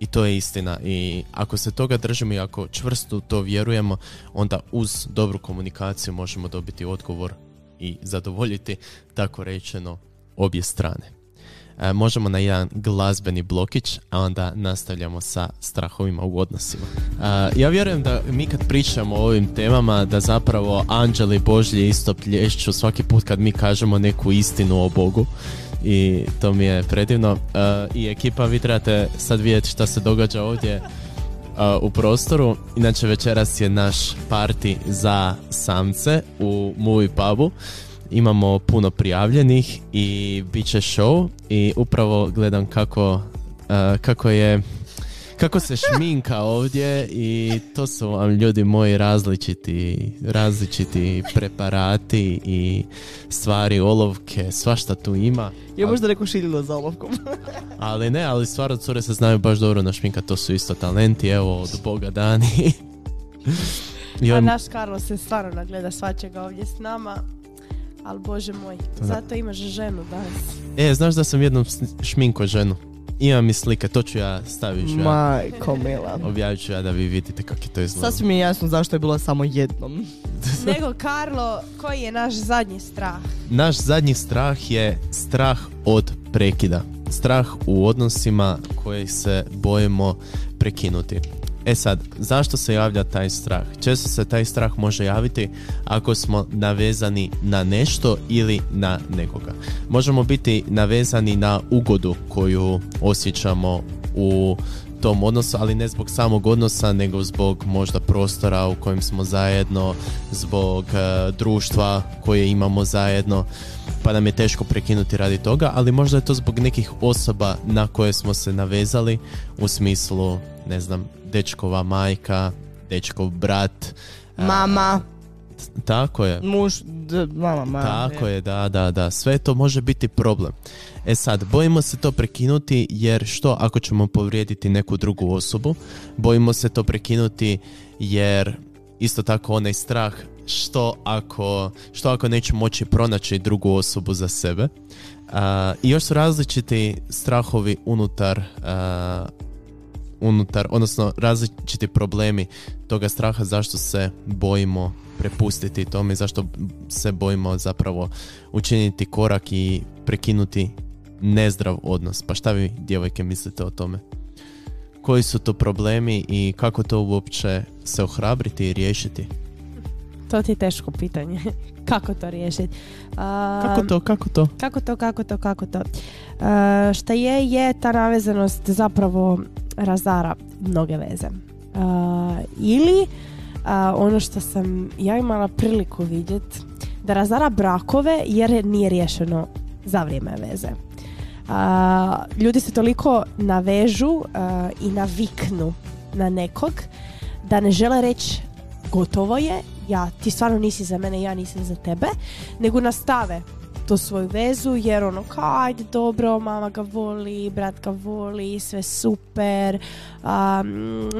I to je istina. I ako se toga držimo i ako čvrsto to vjerujemo, onda uz dobru komunikaciju možemo dobiti odgovor i zadovoljiti, tako rečeno, obje strane. E, možemo na jedan glazbeni blokić, a onda nastavljamo sa strahovima u odnosima. E, ja vjerujem da mi kad pričamo o ovim temama, da zapravo anđeli Božji isto plješću svaki put kad mi kažemo neku istinu o Bogu i to mi je predivno. E, I ekipa, vi trebate sad vidjeti šta se događa ovdje u prostoru. Inače večeras je naš parti za samce u Movie Pubu. Imamo puno prijavljenih i bit će show i upravo gledam kako, kako je kako se šminka ovdje i to su vam ljudi moji različiti, različiti preparati i stvari, olovke, svašta tu ima. Je možda neko širilo za olovkom. ali ne, ali stvarno cure se znaju baš dobro na šminka, to su isto talenti, evo od Boga dani. I on... A naš Karlo se stvarno nagleda svačega ovdje s nama. Ali bože moj, zato imaš ženu danas. E, znaš da sam jednom šminko ženu? Imam i slike, to ću ja staviti. Ja. Majko mila. Objavit ću ja da vi vidite kako je to izgleda. Sasvim mi je jasno zašto je bilo samo jednom. Nego, Karlo, koji je naš zadnji strah? Naš zadnji strah je strah od prekida. Strah u odnosima koji se bojimo prekinuti. E sad, zašto se javlja taj strah? Često se taj strah može javiti ako smo navezani na nešto ili na nekoga. Možemo biti navezani na ugodu koju osjećamo u tom odnosu, ali ne zbog samog odnosa, nego zbog možda prostora u kojem smo zajedno, zbog e, društva koje imamo zajedno, pa nam je teško prekinuti radi toga, ali možda je to zbog nekih osoba na koje smo se navezali u smislu, ne znam, dečkova majka, dečkov brat. Mama. tako je. Muž, mama, mama. Tako je, da, da, da. Sve to može biti problem. E sad, bojimo se to prekinuti jer što ako ćemo povrijediti neku drugu osobu? Bojimo se to prekinuti jer isto tako onaj strah što ako, što ako neću moći pronaći drugu osobu za sebe. I još su različiti strahovi unutar unutar, odnosno različiti problemi toga straha zašto se bojimo prepustiti tome, zašto se bojimo zapravo učiniti korak i prekinuti nezdrav odnos. Pa šta vi djevojke mislite o tome? Koji su to problemi i kako to uopće se ohrabriti i riješiti? To ti je teško pitanje. kako to riješiti? kako to, kako to? Kako to, kako to, kako to? šta je, je ta navezanost zapravo razara mnoge veze. ili ono što sam ja imala priliku vidjeti, da razara brakove jer nije riješeno za vrijeme veze. ljudi se toliko navežu i naviknu na nekog da ne žele reći gotovo je, ja, ti stvarno nisi za mene, ja nisam za tebe, nego nastave to svoju vezu jer ono kao ajde dobro, mama ga voli, brat ga voli, sve super,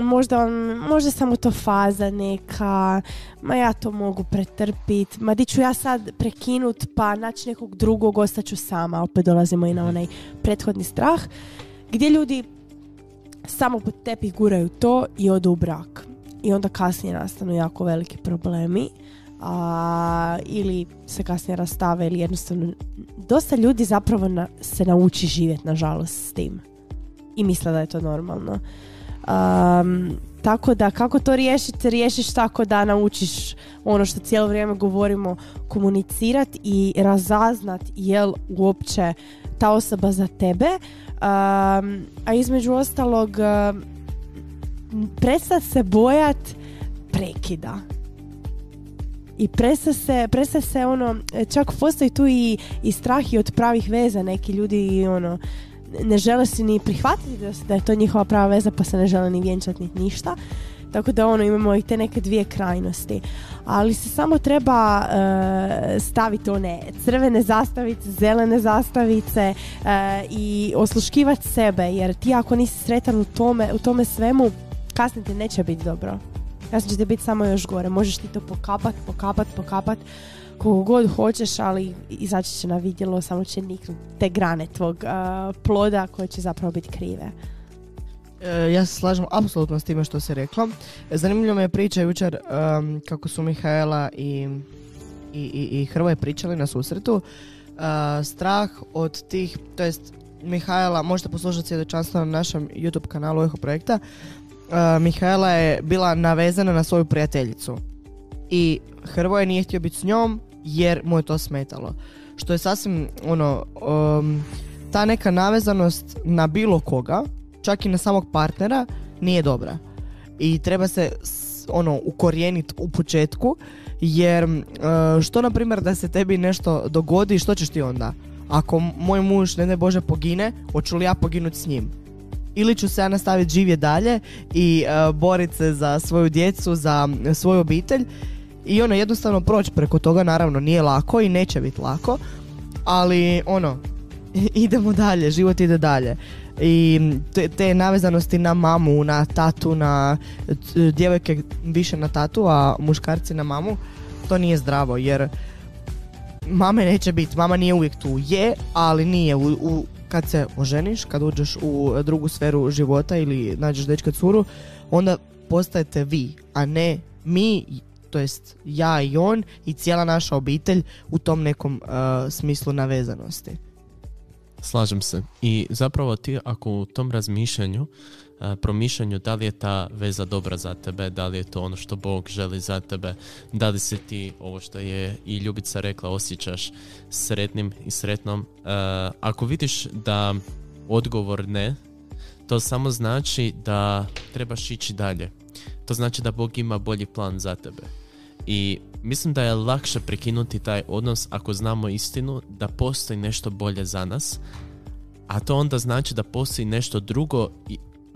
možda, možda samo to faza neka, ma ja to mogu pretrpit, ma di ću ja sad prekinut pa naći nekog drugog, ostaću sama, opet dolazimo i na onaj prethodni strah, gdje ljudi samo pod tepih guraju to i odu u brak. I onda kasnije nastanu jako veliki problemi a, ili se kasnije rastave ili jednostavno dosta ljudi zapravo na, se nauči živjeti nažalost s tim. I misle da je to normalno. Tako da kako to riješiti riješiš tako da naučiš ono što cijelo vrijeme govorimo komunicirat i razaznat jel uopće ta osoba za tebe. A između ostalog prestat se bojat prekida i presta se, presta se ono, čak postoji tu i, i strah i od pravih veza, neki ljudi ono, ne žele si ni prihvatiti da, da je to njihova prava veza pa se ne žele ni vjenčati ni ništa. Tako da ono imamo i te neke dvije krajnosti. Ali se samo treba uh, staviti one crvene zastavice, zelene zastavice uh, i osluškivati sebe jer ti ako nisi sretan u tome, u tome svemu kasnije neće biti dobro kasnije će ti biti samo još gore. Možeš ti to pokapat, pokapat, pokapat koliko god hoćeš, ali izaći će na vidjelo, samo će niknuti te grane tvog uh, ploda koje će zapravo biti krive. E, ja se slažem apsolutno s time što se rekla. Zanimljivo me je priča jučer um, kako su Mihaela i, i, i, i Hrvoje pričali na susretu. Uh, strah od tih, to jest Mihaela, možete poslušati svjedočanstvo na našem YouTube kanalu Eho projekta, uh, Mihaela je bila navezana na svoju prijateljicu. I Hrvoje nije htio biti s njom jer mu je to smetalo. Što je sasvim ono, um, ta neka navezanost na bilo koga, čak i na samog partnera, nije dobra. I treba se ono ukorijeniti u početku jer uh, što na primjer da se tebi nešto dogodi što ćeš ti onda ako moj muž ne ne bože pogine hoću li ja poginuti s njim ili ću se ja nastaviti živjeti dalje i uh, boriti se za svoju djecu, za svoju obitelj. I ono jednostavno proći preko toga naravno nije lako i neće biti lako ali ono idemo dalje, život ide dalje. I te, te navezanosti na mamu, na tatu, na djevojke više na tatu, a muškarci na mamu, to nije zdravo jer mame neće biti, mama nije uvijek tu, je, ali nije u, u kad se oženiš, kad uđeš u drugu sferu života ili nađeš dečka curu, onda postajete vi, a ne mi, to jest ja i on i cijela naša obitelj u tom nekom uh, smislu navezanosti. Slažem se. I zapravo ti ako u tom razmišljanju promišljanju da li je ta veza dobra za tebe, da li je to ono što Bog želi za tebe, da li se ti, ovo što je i Ljubica rekla, osjećaš sretnim i sretnom. ako vidiš da odgovor ne, to samo znači da trebaš ići dalje. To znači da Bog ima bolji plan za tebe. I mislim da je lakše prekinuti taj odnos ako znamo istinu da postoji nešto bolje za nas, a to onda znači da postoji nešto drugo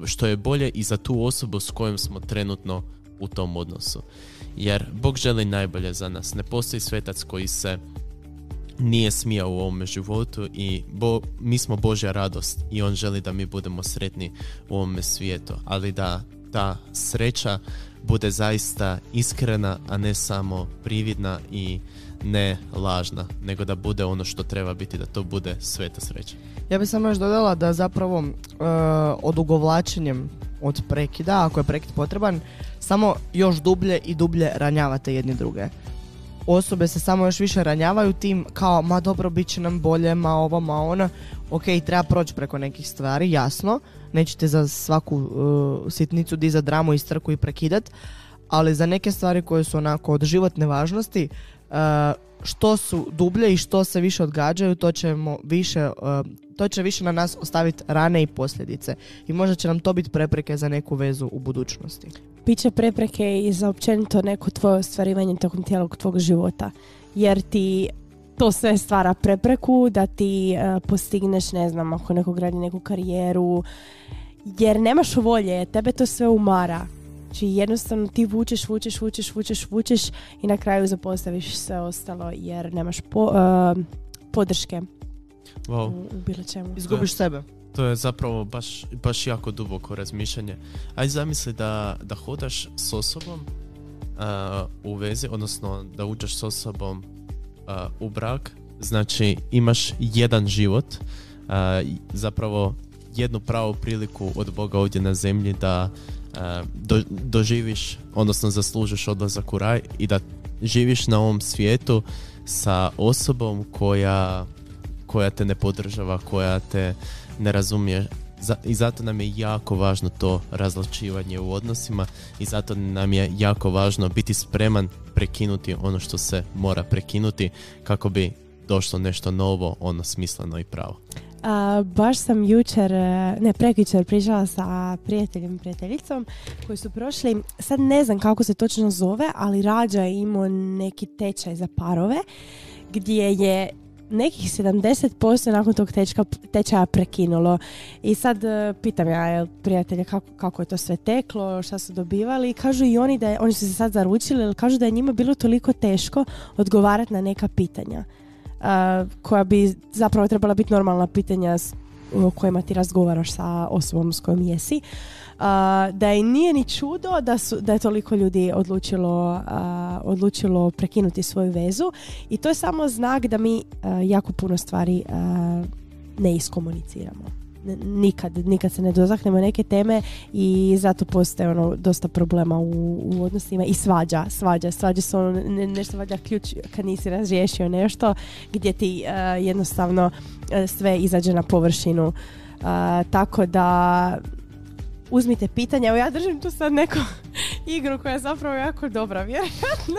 što je bolje i za tu osobu s kojom smo trenutno u tom odnosu. Jer Bog želi najbolje za nas. Ne postoji svetac koji se nije smijao u ovome životu i bo, mi smo Božja radost i On želi da mi budemo sretni u ovome svijetu. Ali da ta sreća bude zaista iskrena, a ne samo prividna i ne lažna, nego da bude ono što treba biti, da to bude sveta sreća. Ja bih samo još dodala da zapravo uh, odugovlačenjem od prekida, ako je prekid potreban, samo još dublje i dublje ranjavate jedni druge. Osobe se samo još više ranjavaju tim kao ma dobro bit će nam bolje, ma ovo, ma ono. Ok, treba proći preko nekih stvari, jasno. Nećete za svaku uh, sitnicu dizati dramu i strku i prekidat. Ali za neke stvari koje su onako od životne važnosti, što su dublje i što se više odgađaju, to ćemo više, uh, to će više na nas ostaviti rane i posljedice. I možda će nam to biti prepreke za neku vezu u budućnosti. Biće prepreke i za općenito neko tvoje ostvarivanje tokom cijelog tvog života. Jer ti to sve stvara prepreku da ti uh, postigneš, ne znam, ako neko gradi neku karijeru, jer nemaš volje, tebe to sve umara Znači jednostavno ti vučeš, vučeš, vučeš, vučeš, vučeš i na kraju zapostaviš sve ostalo jer nemaš po, uh, podrške Wow. u, u bilo čemu. Izgubiš sebe. To je zapravo baš, baš jako duboko razmišljanje. Aj zamisli da, da hodaš s osobom uh, u vezi, odnosno da uđeš s osobom uh, u brak, znači imaš jedan život, uh, zapravo jednu pravu priliku od Boga ovdje na zemlji da uh, do, doživiš, odnosno zaslužiš odlazak u raj i da živiš na ovom svijetu sa osobom koja, koja te ne podržava, koja te ne razumije i zato nam je jako važno to razlačivanje u odnosima i zato nam je jako važno biti spreman prekinuti ono što se mora prekinuti kako bi došlo nešto novo, ono smisleno i pravo. A, baš sam jučer, e, ne prekjučer pričala sa prijateljem i prijateljicom koji su prošli, sad ne znam kako se točno zove, ali Rađa je imao neki tečaj za parove gdje je nekih 70% nakon tog tečka, tečaja prekinulo. I sad e, pitam ja prijatelja kako, kako je to sve teklo, šta su dobivali. Kažu i oni da je, oni su se sad zaručili, ali kažu da je njima bilo toliko teško odgovarati na neka pitanja koja bi zapravo trebala biti normalna pitanja s o kojima ti razgovaraš sa osobom s kojom jesi. A, da i nije ni čudo da, su, da je toliko ljudi odlučilo, a, odlučilo prekinuti svoju vezu i to je samo znak da mi a, jako puno stvari ne iskomuniciramo. Nikad, nikad se ne dotaknemo neke teme i zato postoje ono dosta problema u, u odnosima i svađa, svađa, svađa su ono, ne, nešto valjda ključ kad nisi razriješio nešto gdje ti a, jednostavno a, sve izađe na površinu. A, tako da uzmite pitanja. Evo ja držim tu sad neku igru koja je zapravo jako dobra, vjerojatno.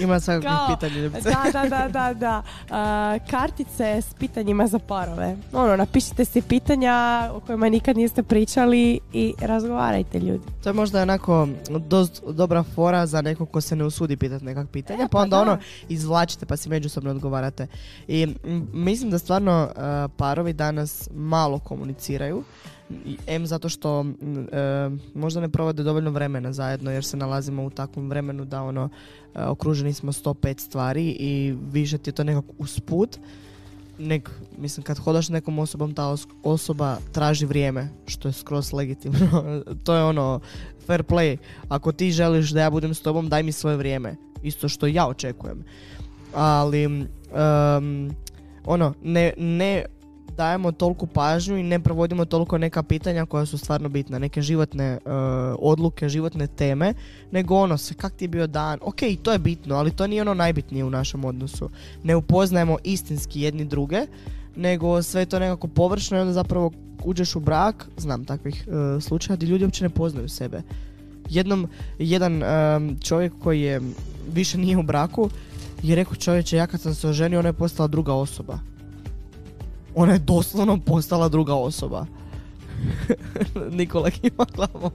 Ima Kao- pitanja. Da, da, da, da, da. A, kartice s pitanjima za parove. Ono, napišite si pitanja o kojima nikad niste pričali i razgovarajte ljudi. To je možda onako dost dobra fora za nekog ko se ne usudi pitati nekak pitanja, E, pa pa onda da. ono izvlačite pa si međusobno odgovarate. I m, mislim da stvarno uh, parovi danas malo komuniciraju. M zato što e, možda ne provode dovoljno vremena zajedno jer se nalazimo u takvom vremenu da ono e, okruženi smo 105 stvari i više ti je to nekako usput. Nek, mislim, kad hodaš nekom osobom, ta os- osoba traži vrijeme, što je skroz legitimno. to je ono, fair play. Ako ti želiš da ja budem s tobom, daj mi svoje vrijeme. Isto što ja očekujem. Ali, em, ono, ne, ne dajemo toliku pažnju i ne provodimo toliko neka pitanja koja su stvarno bitna. Neke životne e, odluke, životne teme, nego ono, se, kak ti je bio dan. Ok, to je bitno, ali to nije ono najbitnije u našem odnosu. Ne upoznajemo istinski jedni druge, nego sve to nekako površno i onda zapravo uđeš u brak, znam takvih e, slučaja gdje ljudi uopće ne poznaju sebe. Jednom, jedan em, čovjek koji je više nije u braku je rekao čovječe, ja kad sam se oženio, ona je postala druga osoba. Ona je doslovno postala druga osoba. Nikola kima glavom.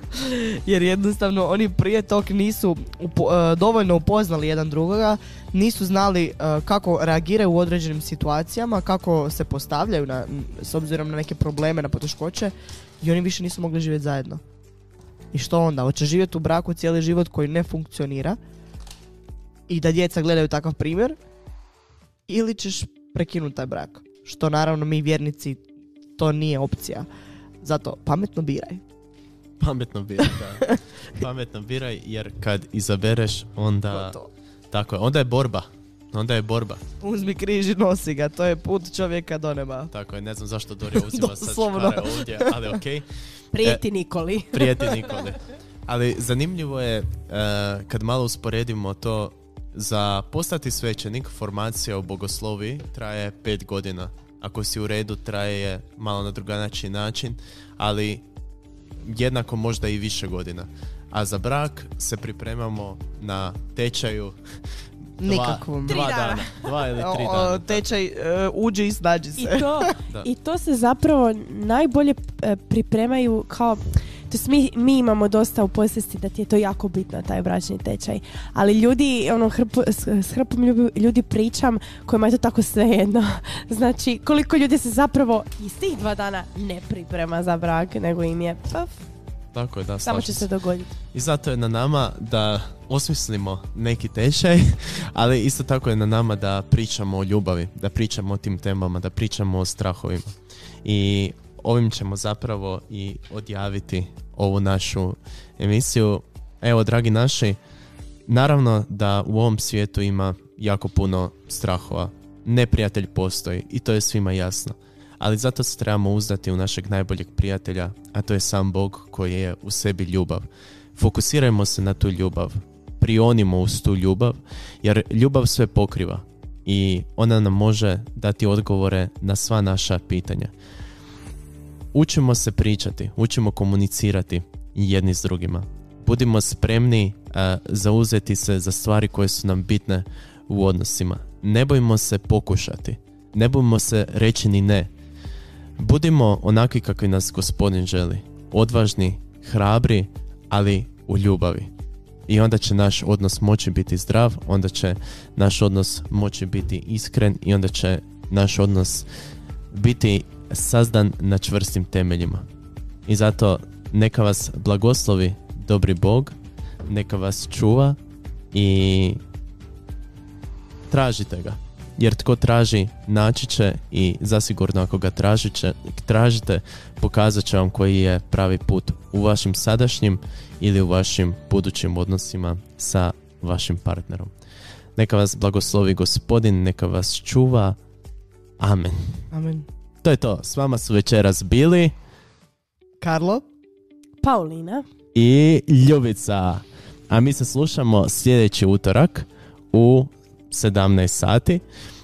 Jer jednostavno oni prije tog nisu upo- e, dovoljno upoznali jedan drugoga, nisu znali e, kako reagiraju u određenim situacijama, kako se postavljaju na, s obzirom na neke probleme, na poteškoće i oni više nisu mogli živjeti zajedno. I što onda? Hoće živjeti u braku cijeli život koji ne funkcionira i da djeca gledaju takav primjer ili ćeš prekinuti taj brak. Što naravno mi vjernici to nije opcija. Zato pametno biraj. Pametno biraj, da. Pametno biraj jer kad izabereš onda... Gotovo. Tako je, onda je borba. Onda je borba. Uzmi križ i nosi ga, to je put čovjeka do neba. Tako je, ne znam zašto Dorija uzima sad ovdje, ali okej. Prijeti Nikoli. Prijeti Nikoli. Ali zanimljivo je e, kad malo usporedimo to za postati svećenik formacija u bogosloviji traje pet godina. Ako si u redu traje malo na drugačiji način, ali jednako možda i više godina. A za brak se pripremamo na tečaju dva, Nikakvom. dva Tri dana. dana. Dva ili tri dana. o, tečaj, e, uđi i snađi se. I to, Da. I to se zapravo najbolje e, pripremaju kao to mi, mi imamo dosta u posvijesti da ti je to jako bitno, taj bračni tečaj. Ali ljudi, ono, hrpu, s, s hrpom ljudi, ljudi pričam kojima je to tako svejedno. Znači, koliko ljudi se zapravo iz tih dva dana ne priprema za brak, nego im je paf, tako je, da, Samo će se dogoditi. I zato je na nama da osmislimo neki tečaj, ali isto tako je na nama da pričamo o ljubavi, da pričamo o tim temama, da pričamo o strahovima. I ovim ćemo zapravo i odjaviti ovu našu emisiju. Evo, dragi naši, naravno da u ovom svijetu ima jako puno strahova. Neprijatelj postoji i to je svima jasno. Ali zato se trebamo uzdati u našeg najboljeg prijatelja, a to je sam Bog koji je u sebi ljubav. Fokusirajmo se na tu ljubav. Prionimo uz tu ljubav, jer ljubav sve pokriva i ona nam može dati odgovore na sva naša pitanja. Učimo se pričati, učimo komunicirati jedni s drugima. Budimo spremni a, zauzeti se za stvari koje su nam bitne u odnosima. Ne bojimo se pokušati. Ne bojimo se reći ni ne. Budimo onakvi kakvi nas gospodin želi. Odvažni, hrabri, ali u ljubavi. I onda će naš odnos moći biti zdrav, onda će naš odnos moći biti iskren i onda će naš odnos biti sazdan na čvrstim temeljima. I zato neka vas blagoslovi dobri Bog, neka vas čuva i tražite ga. Jer tko traži, naći će i zasigurno ako ga traži će, tražite, pokazat će vam koji je pravi put u vašim sadašnjim ili u vašim budućim odnosima sa vašim partnerom. Neka vas blagoslovi gospodin, neka vas čuva. Amen. Amen. To je to. S vama su večeras bili Karlo? Paulina. i Ljubica. A mi se slušamo sljedeći utorak u 17 sati.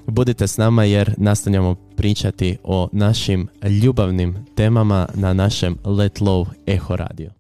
Budite s nama jer nastavljamo pričati o našim ljubavnim temama na našem Let Low Eho Radio.